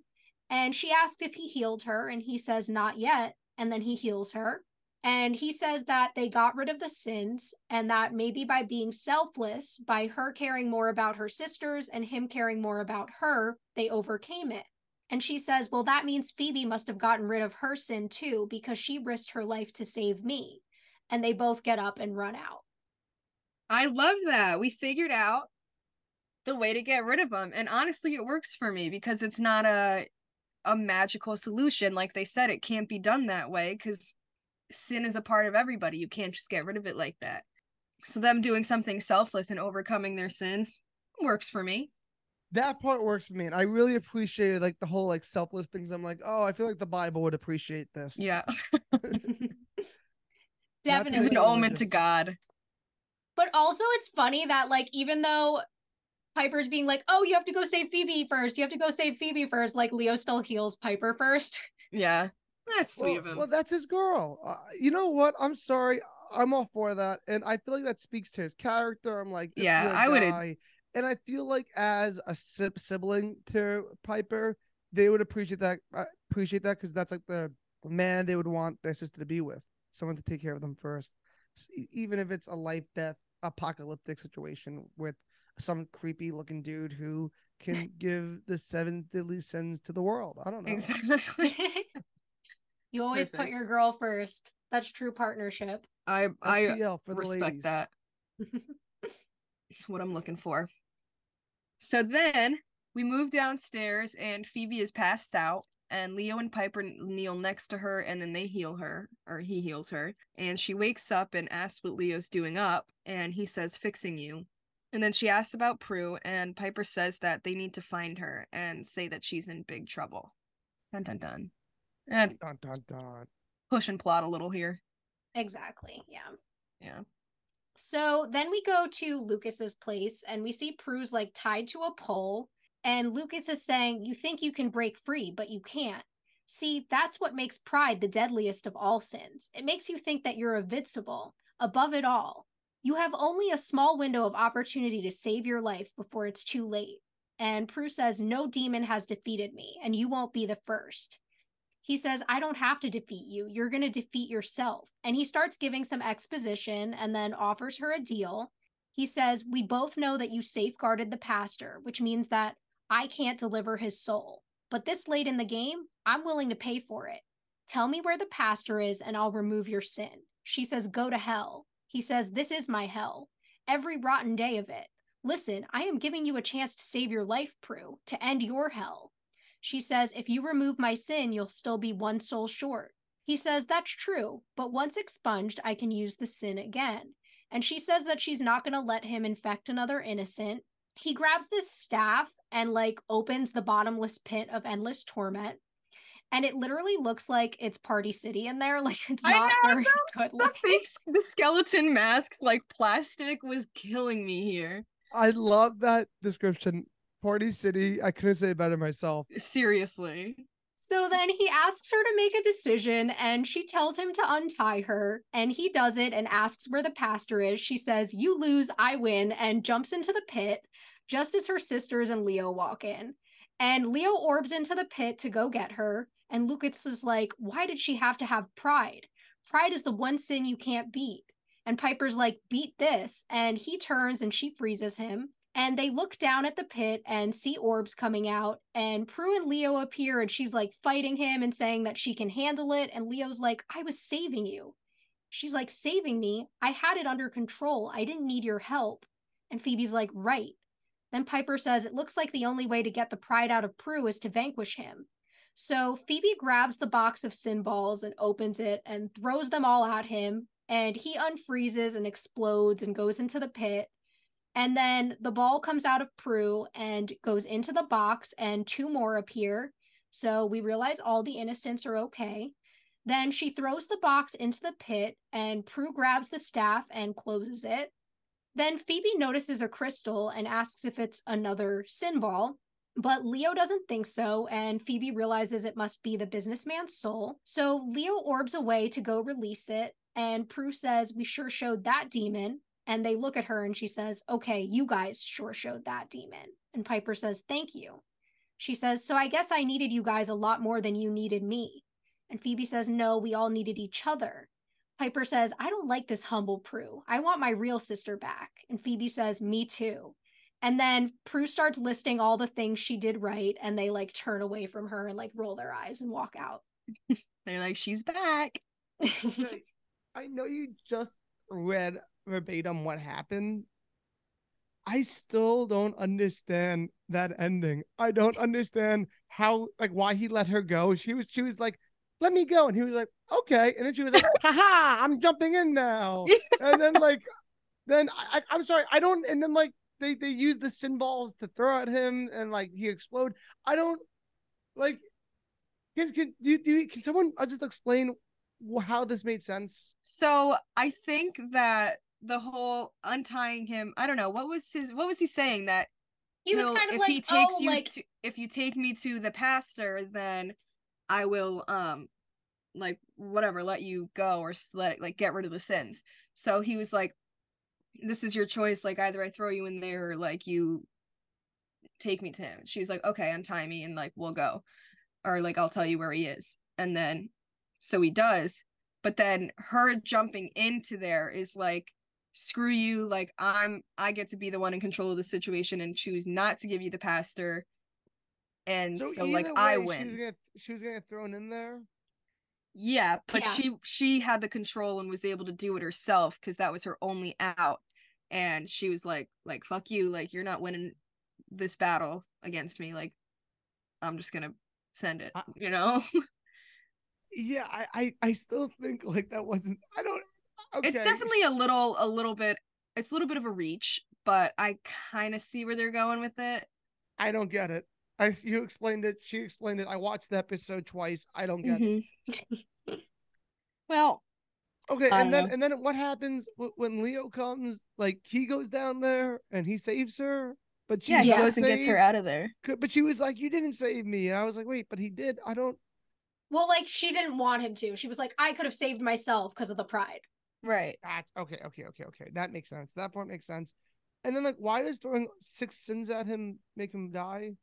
and she asks if he healed her and he says not yet and then he heals her and he says that they got rid of the sins and that maybe by being selfless by her caring more about her sisters and him caring more about her they overcame it and she says well that means phoebe must have gotten rid of her sin too because she risked her life to save me and they both get up and run out I love that. We figured out the way to get rid of them. And honestly, it works for me because it's not a a magical solution. Like they said, it can't be done that way because sin is a part of everybody. You can't just get rid of it like that. So them doing something selfless and overcoming their sins works for me. That part works for me, and I really appreciated like the whole like selfless things. I'm like, oh, I feel like the Bible would appreciate this. Yeah. definitely It's an omen to. God. But also, it's funny that like even though Piper's being like, "Oh, you have to go save Phoebe first. You have to go save Phoebe first, like Leo still heals Piper first. Yeah. That's sweet Well, of him. well, that's his girl. Uh, you know what? I'm sorry. I'm all for that, and I feel like that speaks to his character. I'm like, Yeah, I would- And I feel like as a sibling to Piper, they would appreciate that. Uh, appreciate that because that's like the man they would want their sister to be with, someone to take care of them first, even if it's a life death apocalyptic situation with some creepy looking dude who can give the seven deadly sins to the world. I don't know. exactly. you always put your girl first. That's true partnership. I I FTL for the respect ladies. that. It's what I'm looking for. So then we move downstairs and Phoebe is passed out and Leo and Piper kneel next to her and then they heal her or he heals her and she wakes up and asks what Leo's doing up and he says fixing you. And then she asks about Prue and Piper says that they need to find her and say that she's in big trouble. Dun dun dun. And Dun dun dun. push and plot a little here. Exactly. Yeah. Yeah. So then we go to Lukas's place and we see Prue's like tied to a pole. And Lukas is saying, You think you can break free, but you can't. See, that's what makes pride the deadliest of all sins. It makes you think that you're invincible, above it all. You have only a small window of opportunity to save your life before it's too late. And Prue says, No demon has defeated me, and you won't be the first. He says, I don't have to defeat you. You're going to defeat yourself. And he starts giving some exposition and then offers her a deal. He says, We both know that you safeguarded the pastor, which means that I can't deliver his soul. But this late in the game, I'm willing to pay for it. Tell me where the pastor is and I'll remove your sin. She says, Go to hell. He says, This is my hell. Every rotten day of it. Listen, I am giving you a chance to save your life, Prue, to end your hell. She says, If you remove my sin, you'll still be one soul short. He says, That's true, but once expunged, I can use the sin again. And she says that she's not going to let him infect another innocent. He grabs this staff and, like, opens the bottomless pit of endless torment. And it literally looks like it's Party City in there. Like, it's I not know, very good The looking. fake the skeleton masks like plastic was killing me here. I love that description. Party City. I couldn't say it better myself. Seriously. So then he asks her to make a decision and she tells him to untie her. And he does it and asks where the pastor is. She says, You lose, I win, and jumps into the pit, just as her sisters and Leo walk in. And Leo orbs into the pit to go get her. And Lukas is like, why did she have to have pride? Pride is the one sin you can't beat. And Piper's like, beat this. And he turns and she freezes him. And they look down at the pit and see orbs coming out. And Prue and Leo appear and she's like fighting him and saying that she can handle it. And Leo's like, I was saving you. She's like, saving me? I had it under control. I didn't need your help. And Phoebe's like, right. Then Piper says, it looks like the only way to get the pride out of Prue is to vanquish him. So Phoebe grabs the box of sin balls and opens it and throws them all at him. And he unfreezes and explodes and goes into the pit. And then the ball comes out of Prue and goes into the box, and two more appear. So we realize all the innocents are okay. Then she throws the box into the pit, and Prue grabs the staff and closes it. Then Phoebe notices a crystal and asks if it's another sin ball. But Leo doesn't think so, and Phoebe realizes it must be the businessman's soul. So Leo orbs away to go release it, and Prue says, We sure showed that demon. And they look at her and she says, Okay, you guys sure showed that demon. And Piper says, Thank you. She says, So I guess I needed you guys a lot more than you needed me. And Phoebe says, No, we all needed each other. Piper says, I don't like this humble Prue. I want my real sister back. And Phoebe says, Me too. And then Prue starts listing all the things she did right, and they like turn away from her and like roll their eyes and walk out. They're like, she's back. I know you just read verbatim what happened. I still don't understand that ending. I don't understand how like why he let her go. She was she was like, let me go. And he was like, okay. And then she was like, haha, I'm jumping in now. and then like then I, I am sorry, I don't and then like they they use the sin balls to throw at him and like he explode. I don't like can can do, do can someone uh, just explain how this made sense? So I think that the whole untying him, I don't know, what was his what was he saying that he was know, kind of if like, he takes oh, you like to, if you take me to the pastor, then I will um like whatever let you go or let like get rid of the sins. So he was like this is your choice like either I throw you in there or like you take me to him. She was like okay, untie me and like we'll go or like I'll tell you where he is. And then so he does, but then her jumping into there is like screw you like I'm I get to be the one in control of the situation and choose not to give you the pastor and so, like either I way, win. She was gonna she was gonna get thrown in there. Yeah, but Yeah. she she had the control and was able to do it herself because that was her only out. And she was like, like, fuck you, like you're not winning this battle against me. Like, I'm just gonna send it, I- you know? Yeah, I, I I still think like that wasn't. I don't. Okay. It's definitely a little a little bit it's a little bit of a reach, but I kind of see where they're going with it. I don't get it. I you explained it. She explained it. I watched the episode twice. I don't get it. Mhm. well, Okay, and then know. and then what happens when Leo comes? Like he goes down there and he saves her, but she's yeah, he not goes and gets her out of there. But she was like, "You didn't save me," and I was like, "Wait, but he did." I don't. well, like she didn't want him to. She was like, I could have saved myself because of the pride. Right. Ah, okay, okay, okay, okay. That makes sense. That part makes sense. And then like, why does throwing six sins at him make him die?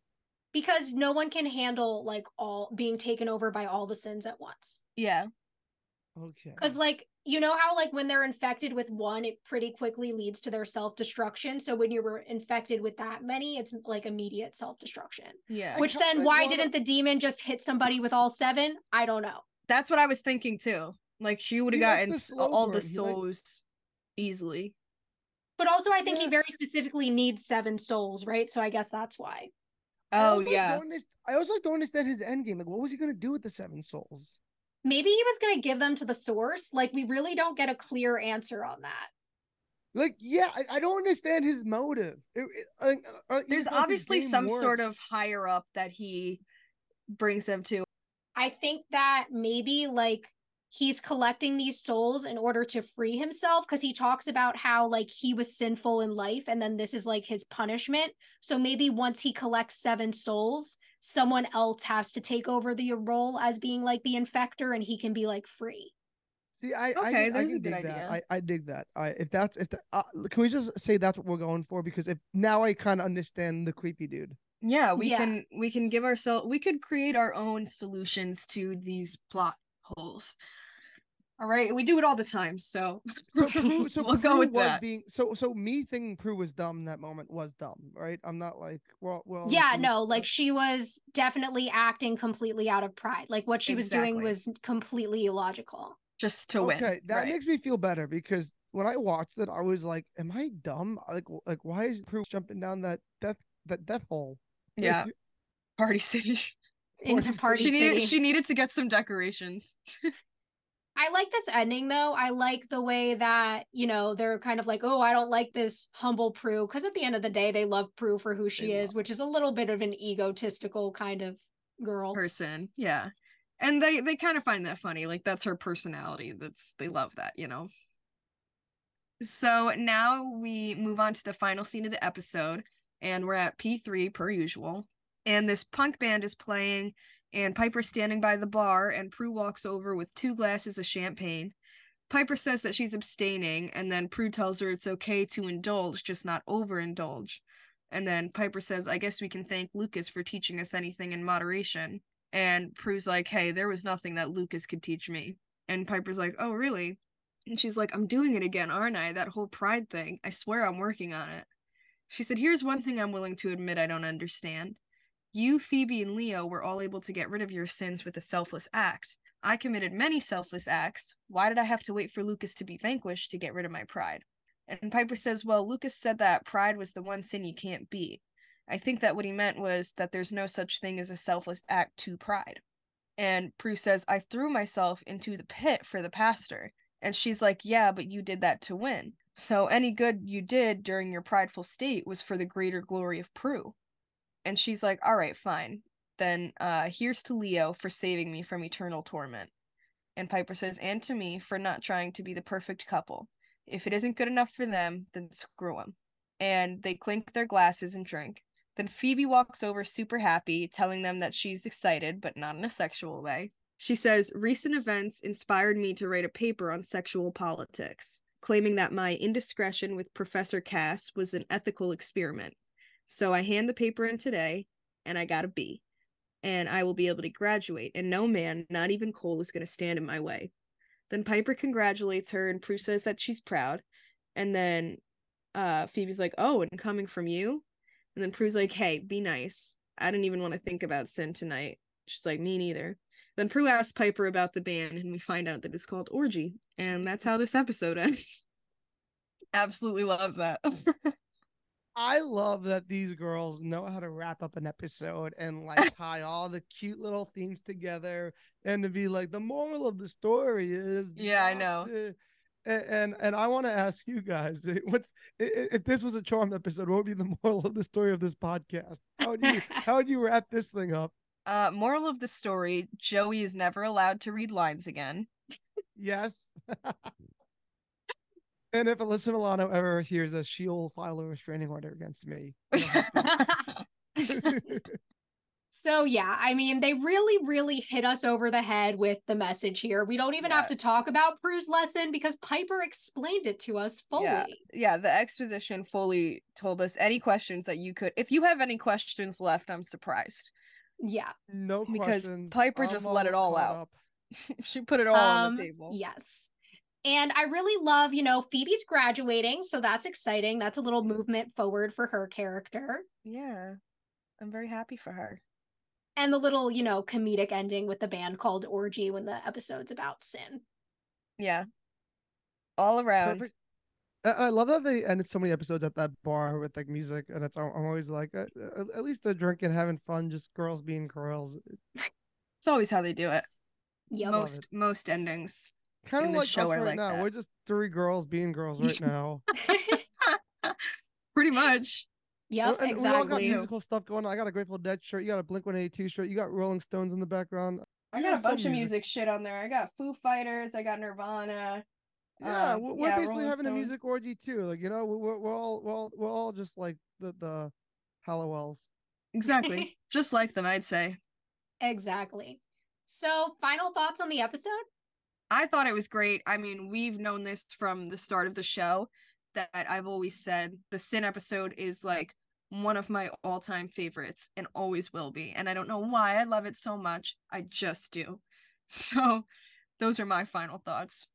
Because no one can handle like all being taken over by all the sins at once. Yeah. Okay. Because like you know how like when they're infected with one, it pretty quickly leads to their self-destruction. So when you were infected with that many, it's like immediate self-destruction. Yeah. Which then I- why well, didn't the demon just hit somebody with all seven? I don't know. That's what I was thinking too. Like she would have gotten the s- slow all the burn. He like- souls easily. But also I think Yeah. he very specifically needs seven souls, right? So I guess that's why. I Oh also yeah. Don't I also don't understand his end game. Like, what was he gonna do with the seven souls? Maybe he was going to give them to the source. Like we really don't get a clear answer on that. Like, yeah, I, I don't understand his motive. It- it- uh, uh, There's though the obviously game some sort of higher up that he brings them to. I think that maybe like he's collecting these souls in order to free himself because he talks about how like he was sinful in life and then this is like his punishment. So maybe once he collects seven souls, someone else has to take over the role as being like the infector and he can be like free. See, I Okay, I, can- I there's a can good dig that. I, I dig that. I, if that's if the, uh, can we just say that's what we're going for? Because if now I kind of understand the creepy dude. Yeah, we Yeah. can we can give ourselves we could create our own solutions to these plot holes. All right, we do it all the time, so, So Prue, so we'll Prue go with was that. being so so me thinking Prue was dumb in that moment was dumb, right? I'm not like well well. yeah, no, like uh she was definitely acting completely out of pride. Like what she was doing was completely illogical. Just to win. Okay, that right. makes me feel better because when I watched it, I was like, "Am I dumb? Like, like why is Prue jumping down that death that death hole?" Like, Yeah. Party City. Into Party Party she City. needed she needed to get some decorations. I like this ending though. I like the way that, you know, they're kind of like, oh, I don't like this humble Prue. Because at the end of the day, they love Prue for who she They is, love- which is a little bit of an egotistical kind of girl. person. Yeah. And they they kind of find that funny. Like that's her personality. That's they love that, you know. So now we move on to the final scene of the episode and we're at P3 per usual. And this punk band is playing and Piper's standing by the bar and Prue walks over with two glasses of champagne. Piper says that she's abstaining and then Prue tells her it's okay to indulge, just not overindulge. And then Piper says, I guess we can thank Lukas for teaching us anything in moderation. And Prue's like, hey, there was nothing that Lukas could teach me. And Piper's like, oh, really? And she's like, I'm doing it again, aren't I? That whole pride thing. I swear I'm working on it. She said, here's one thing I'm willing to admit I don't understand. You, Phoebe, and Leo were all able to get rid of your sins with a selfless act. I committed many selfless acts. Why did I have to wait for Lukas to be vanquished to get rid of my pride? And Piper says, Well, Lukas said that pride was the one sin you can't beat. I think that what he meant was that there's no such thing as a selfless act to pride. And Prue says, I threw myself into the pit for the pastor. And she's like, Yeah, but you did that to win. So any good you did during your prideful state was for the greater glory of Prue. And she's like, All right, fine. Then uh here's to Leo for saving me from eternal torment. And Piper says, and to me for not trying to be the perfect couple. If it isn't good enough for them, then screw them. And they clink their glasses and drink. Then Phoebe walks over super happy, telling them that she's excited, but not in a sexual way. She says, Recent events inspired me to write a paper on sexual politics, claiming that my indiscretion with Professor Cass was an ethical experiment. So I hand the paper in today, and I got a B. And I will be able to graduate, and no man, not even Cole, is going to stand in my way. Then Piper congratulates her, and Prue says that she's proud. And then uh, Phoebe's like, Oh, and coming from you? And then Prue's like, Hey, be nice. I don't even want to think about sin tonight. She's like, Me neither. Then Prue asks Piper about the band, and we find out that it's called Orgy. And that's how this episode ends. Absolutely love that. I love that these girls know how to wrap up an episode and like tie all the cute little themes together and to be like the moral of the story is Yeah, I know. to- a- and and I want to ask you guys what's i- i- if this was a charmed episode what would be the moral of the story of this podcast how would you how would you wrap this thing up uh, moral of the story Joey is never allowed to read lines again. yes and if Alyssa Milano ever hears this she'll file a restraining order against me I don't have to. So yeah, I mean, they really, really hit us over the head with the message here. We don't even have to talk about Prue's lesson because Piper explained it to us fully. Yeah. yeah, the exposition fully told us any questions that you could. If you have any questions left, I'm surprised. Yeah. no Because questions Piper I'm just let it all out. she put it all on Um, the table. Yes. And I really love, you know, Phoebe's graduating, so that's exciting. That's a little movement forward for her character. Yeah. I'm very happy for her. And the little, you know, comedic ending with the band called Orgy when the episode's about sin. Yeah. All around. Perfect. I, I love that they ended so many episodes at that bar with like music, and it's I'm always like, uh, uh, at least they're drinking, having fun, just girls being girls. It's always how they do it. Yeah, Love Most most endings. Kind of like show, us right like now. that. We're just three girls being girls right now. Pretty much. yep, and we all got musical stuff going on. I got a Grateful Dead shirt. You got a Blink One Eighty Two shirt. You got Rolling Stones in the background. I You got have a some bunch of music shit on there. I got Foo Fighters, I got Nirvana. Yeah, Um, we're, we're yeah, basically Rolling having a music orgy too. Like you know, we're we're all we're all, we're all just like the the Halliwells. Exactly. Just like them, I'd say. exactly. So, final thoughts on the episode? I thought it was great. I mean, we've known this from the start of the show that I've always said the Sin episode is like one of my all-time favorites and always will be. And I don't know why I love it so much. I just do. So those are my final thoughts.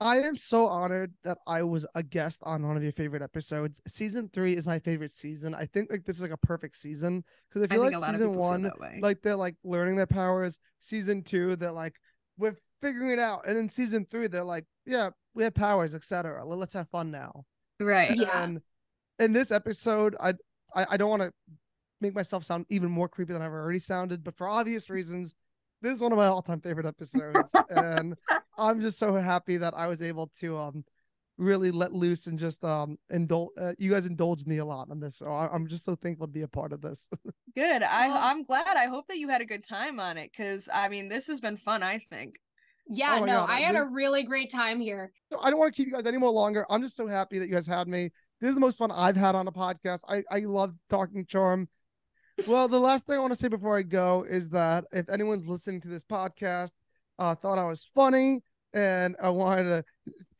I am so honored that I was a guest on one of your favorite episodes. Season three is my favorite season. I think like this is like a perfect season because I feel a like season one, like they're like learning their powers. Season two, they're like we're figuring it out, and in season three, they're like, yeah, we have powers, etc. Let's have fun now. Right. Yeah. And in this episode, I I, I don't want to make myself sound even more creepy than I've already sounded, but for obvious reasons, this is one of my all-time favorite episodes, and I'm just so happy that I was able to um really let loose and just um indulge. Uh, you guys indulged me a lot on this, so I, I'm just so thankful to be a part of this. Good. I Oh. I'm glad. I hope that you had a good time on it cuz I mean, this has been fun, I think. Yeah, Oh my no, God, I had this- a really great time here. So I don't want to keep you guys any more longer. I'm just so happy that you guys had me. This is the most fun I've had on a podcast. I, I love talking charm. Well, the last thing I want to say before I go is that if anyone's listening to this podcast, uh, thought I was funny and I wanted to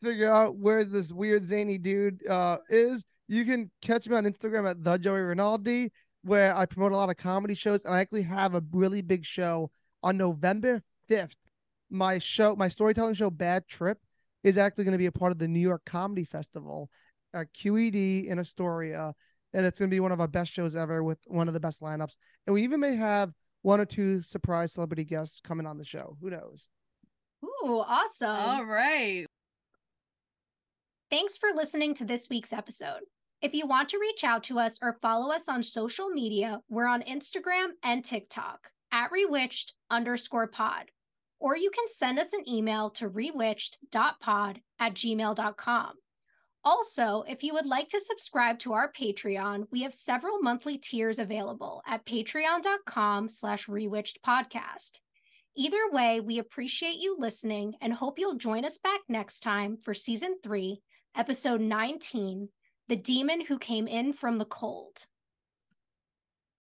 figure out where this weird zany dude uh is, you can catch me on Instagram at the Joey Rinaldi, where I promote a lot of comedy shows, and I actually have a really big show on November 5th. My show, my storytelling show, Bad Trip, is actually going to be a part of the New York Comedy Festival at QED in Astoria. And it's going to be one of our best shows ever with one of the best lineups. And we even may have one or two surprise celebrity guests coming on the show. Who knows? Ooh, awesome. All right. Thanks for listening to this week's episode. If you want to reach out to us or follow us on social media, we're on Instagram and TikTok at rewitched underscore pod. Or you can send us an email to rewitched.pod at gmail.com. Also, if you would like to subscribe to our Patreon, we have several monthly tiers available at patreon.com slash rewitched podcast. Either way, we appreciate you listening and hope you'll join us back next time for season three, episode 19 The Demon Who Came In from the Cold.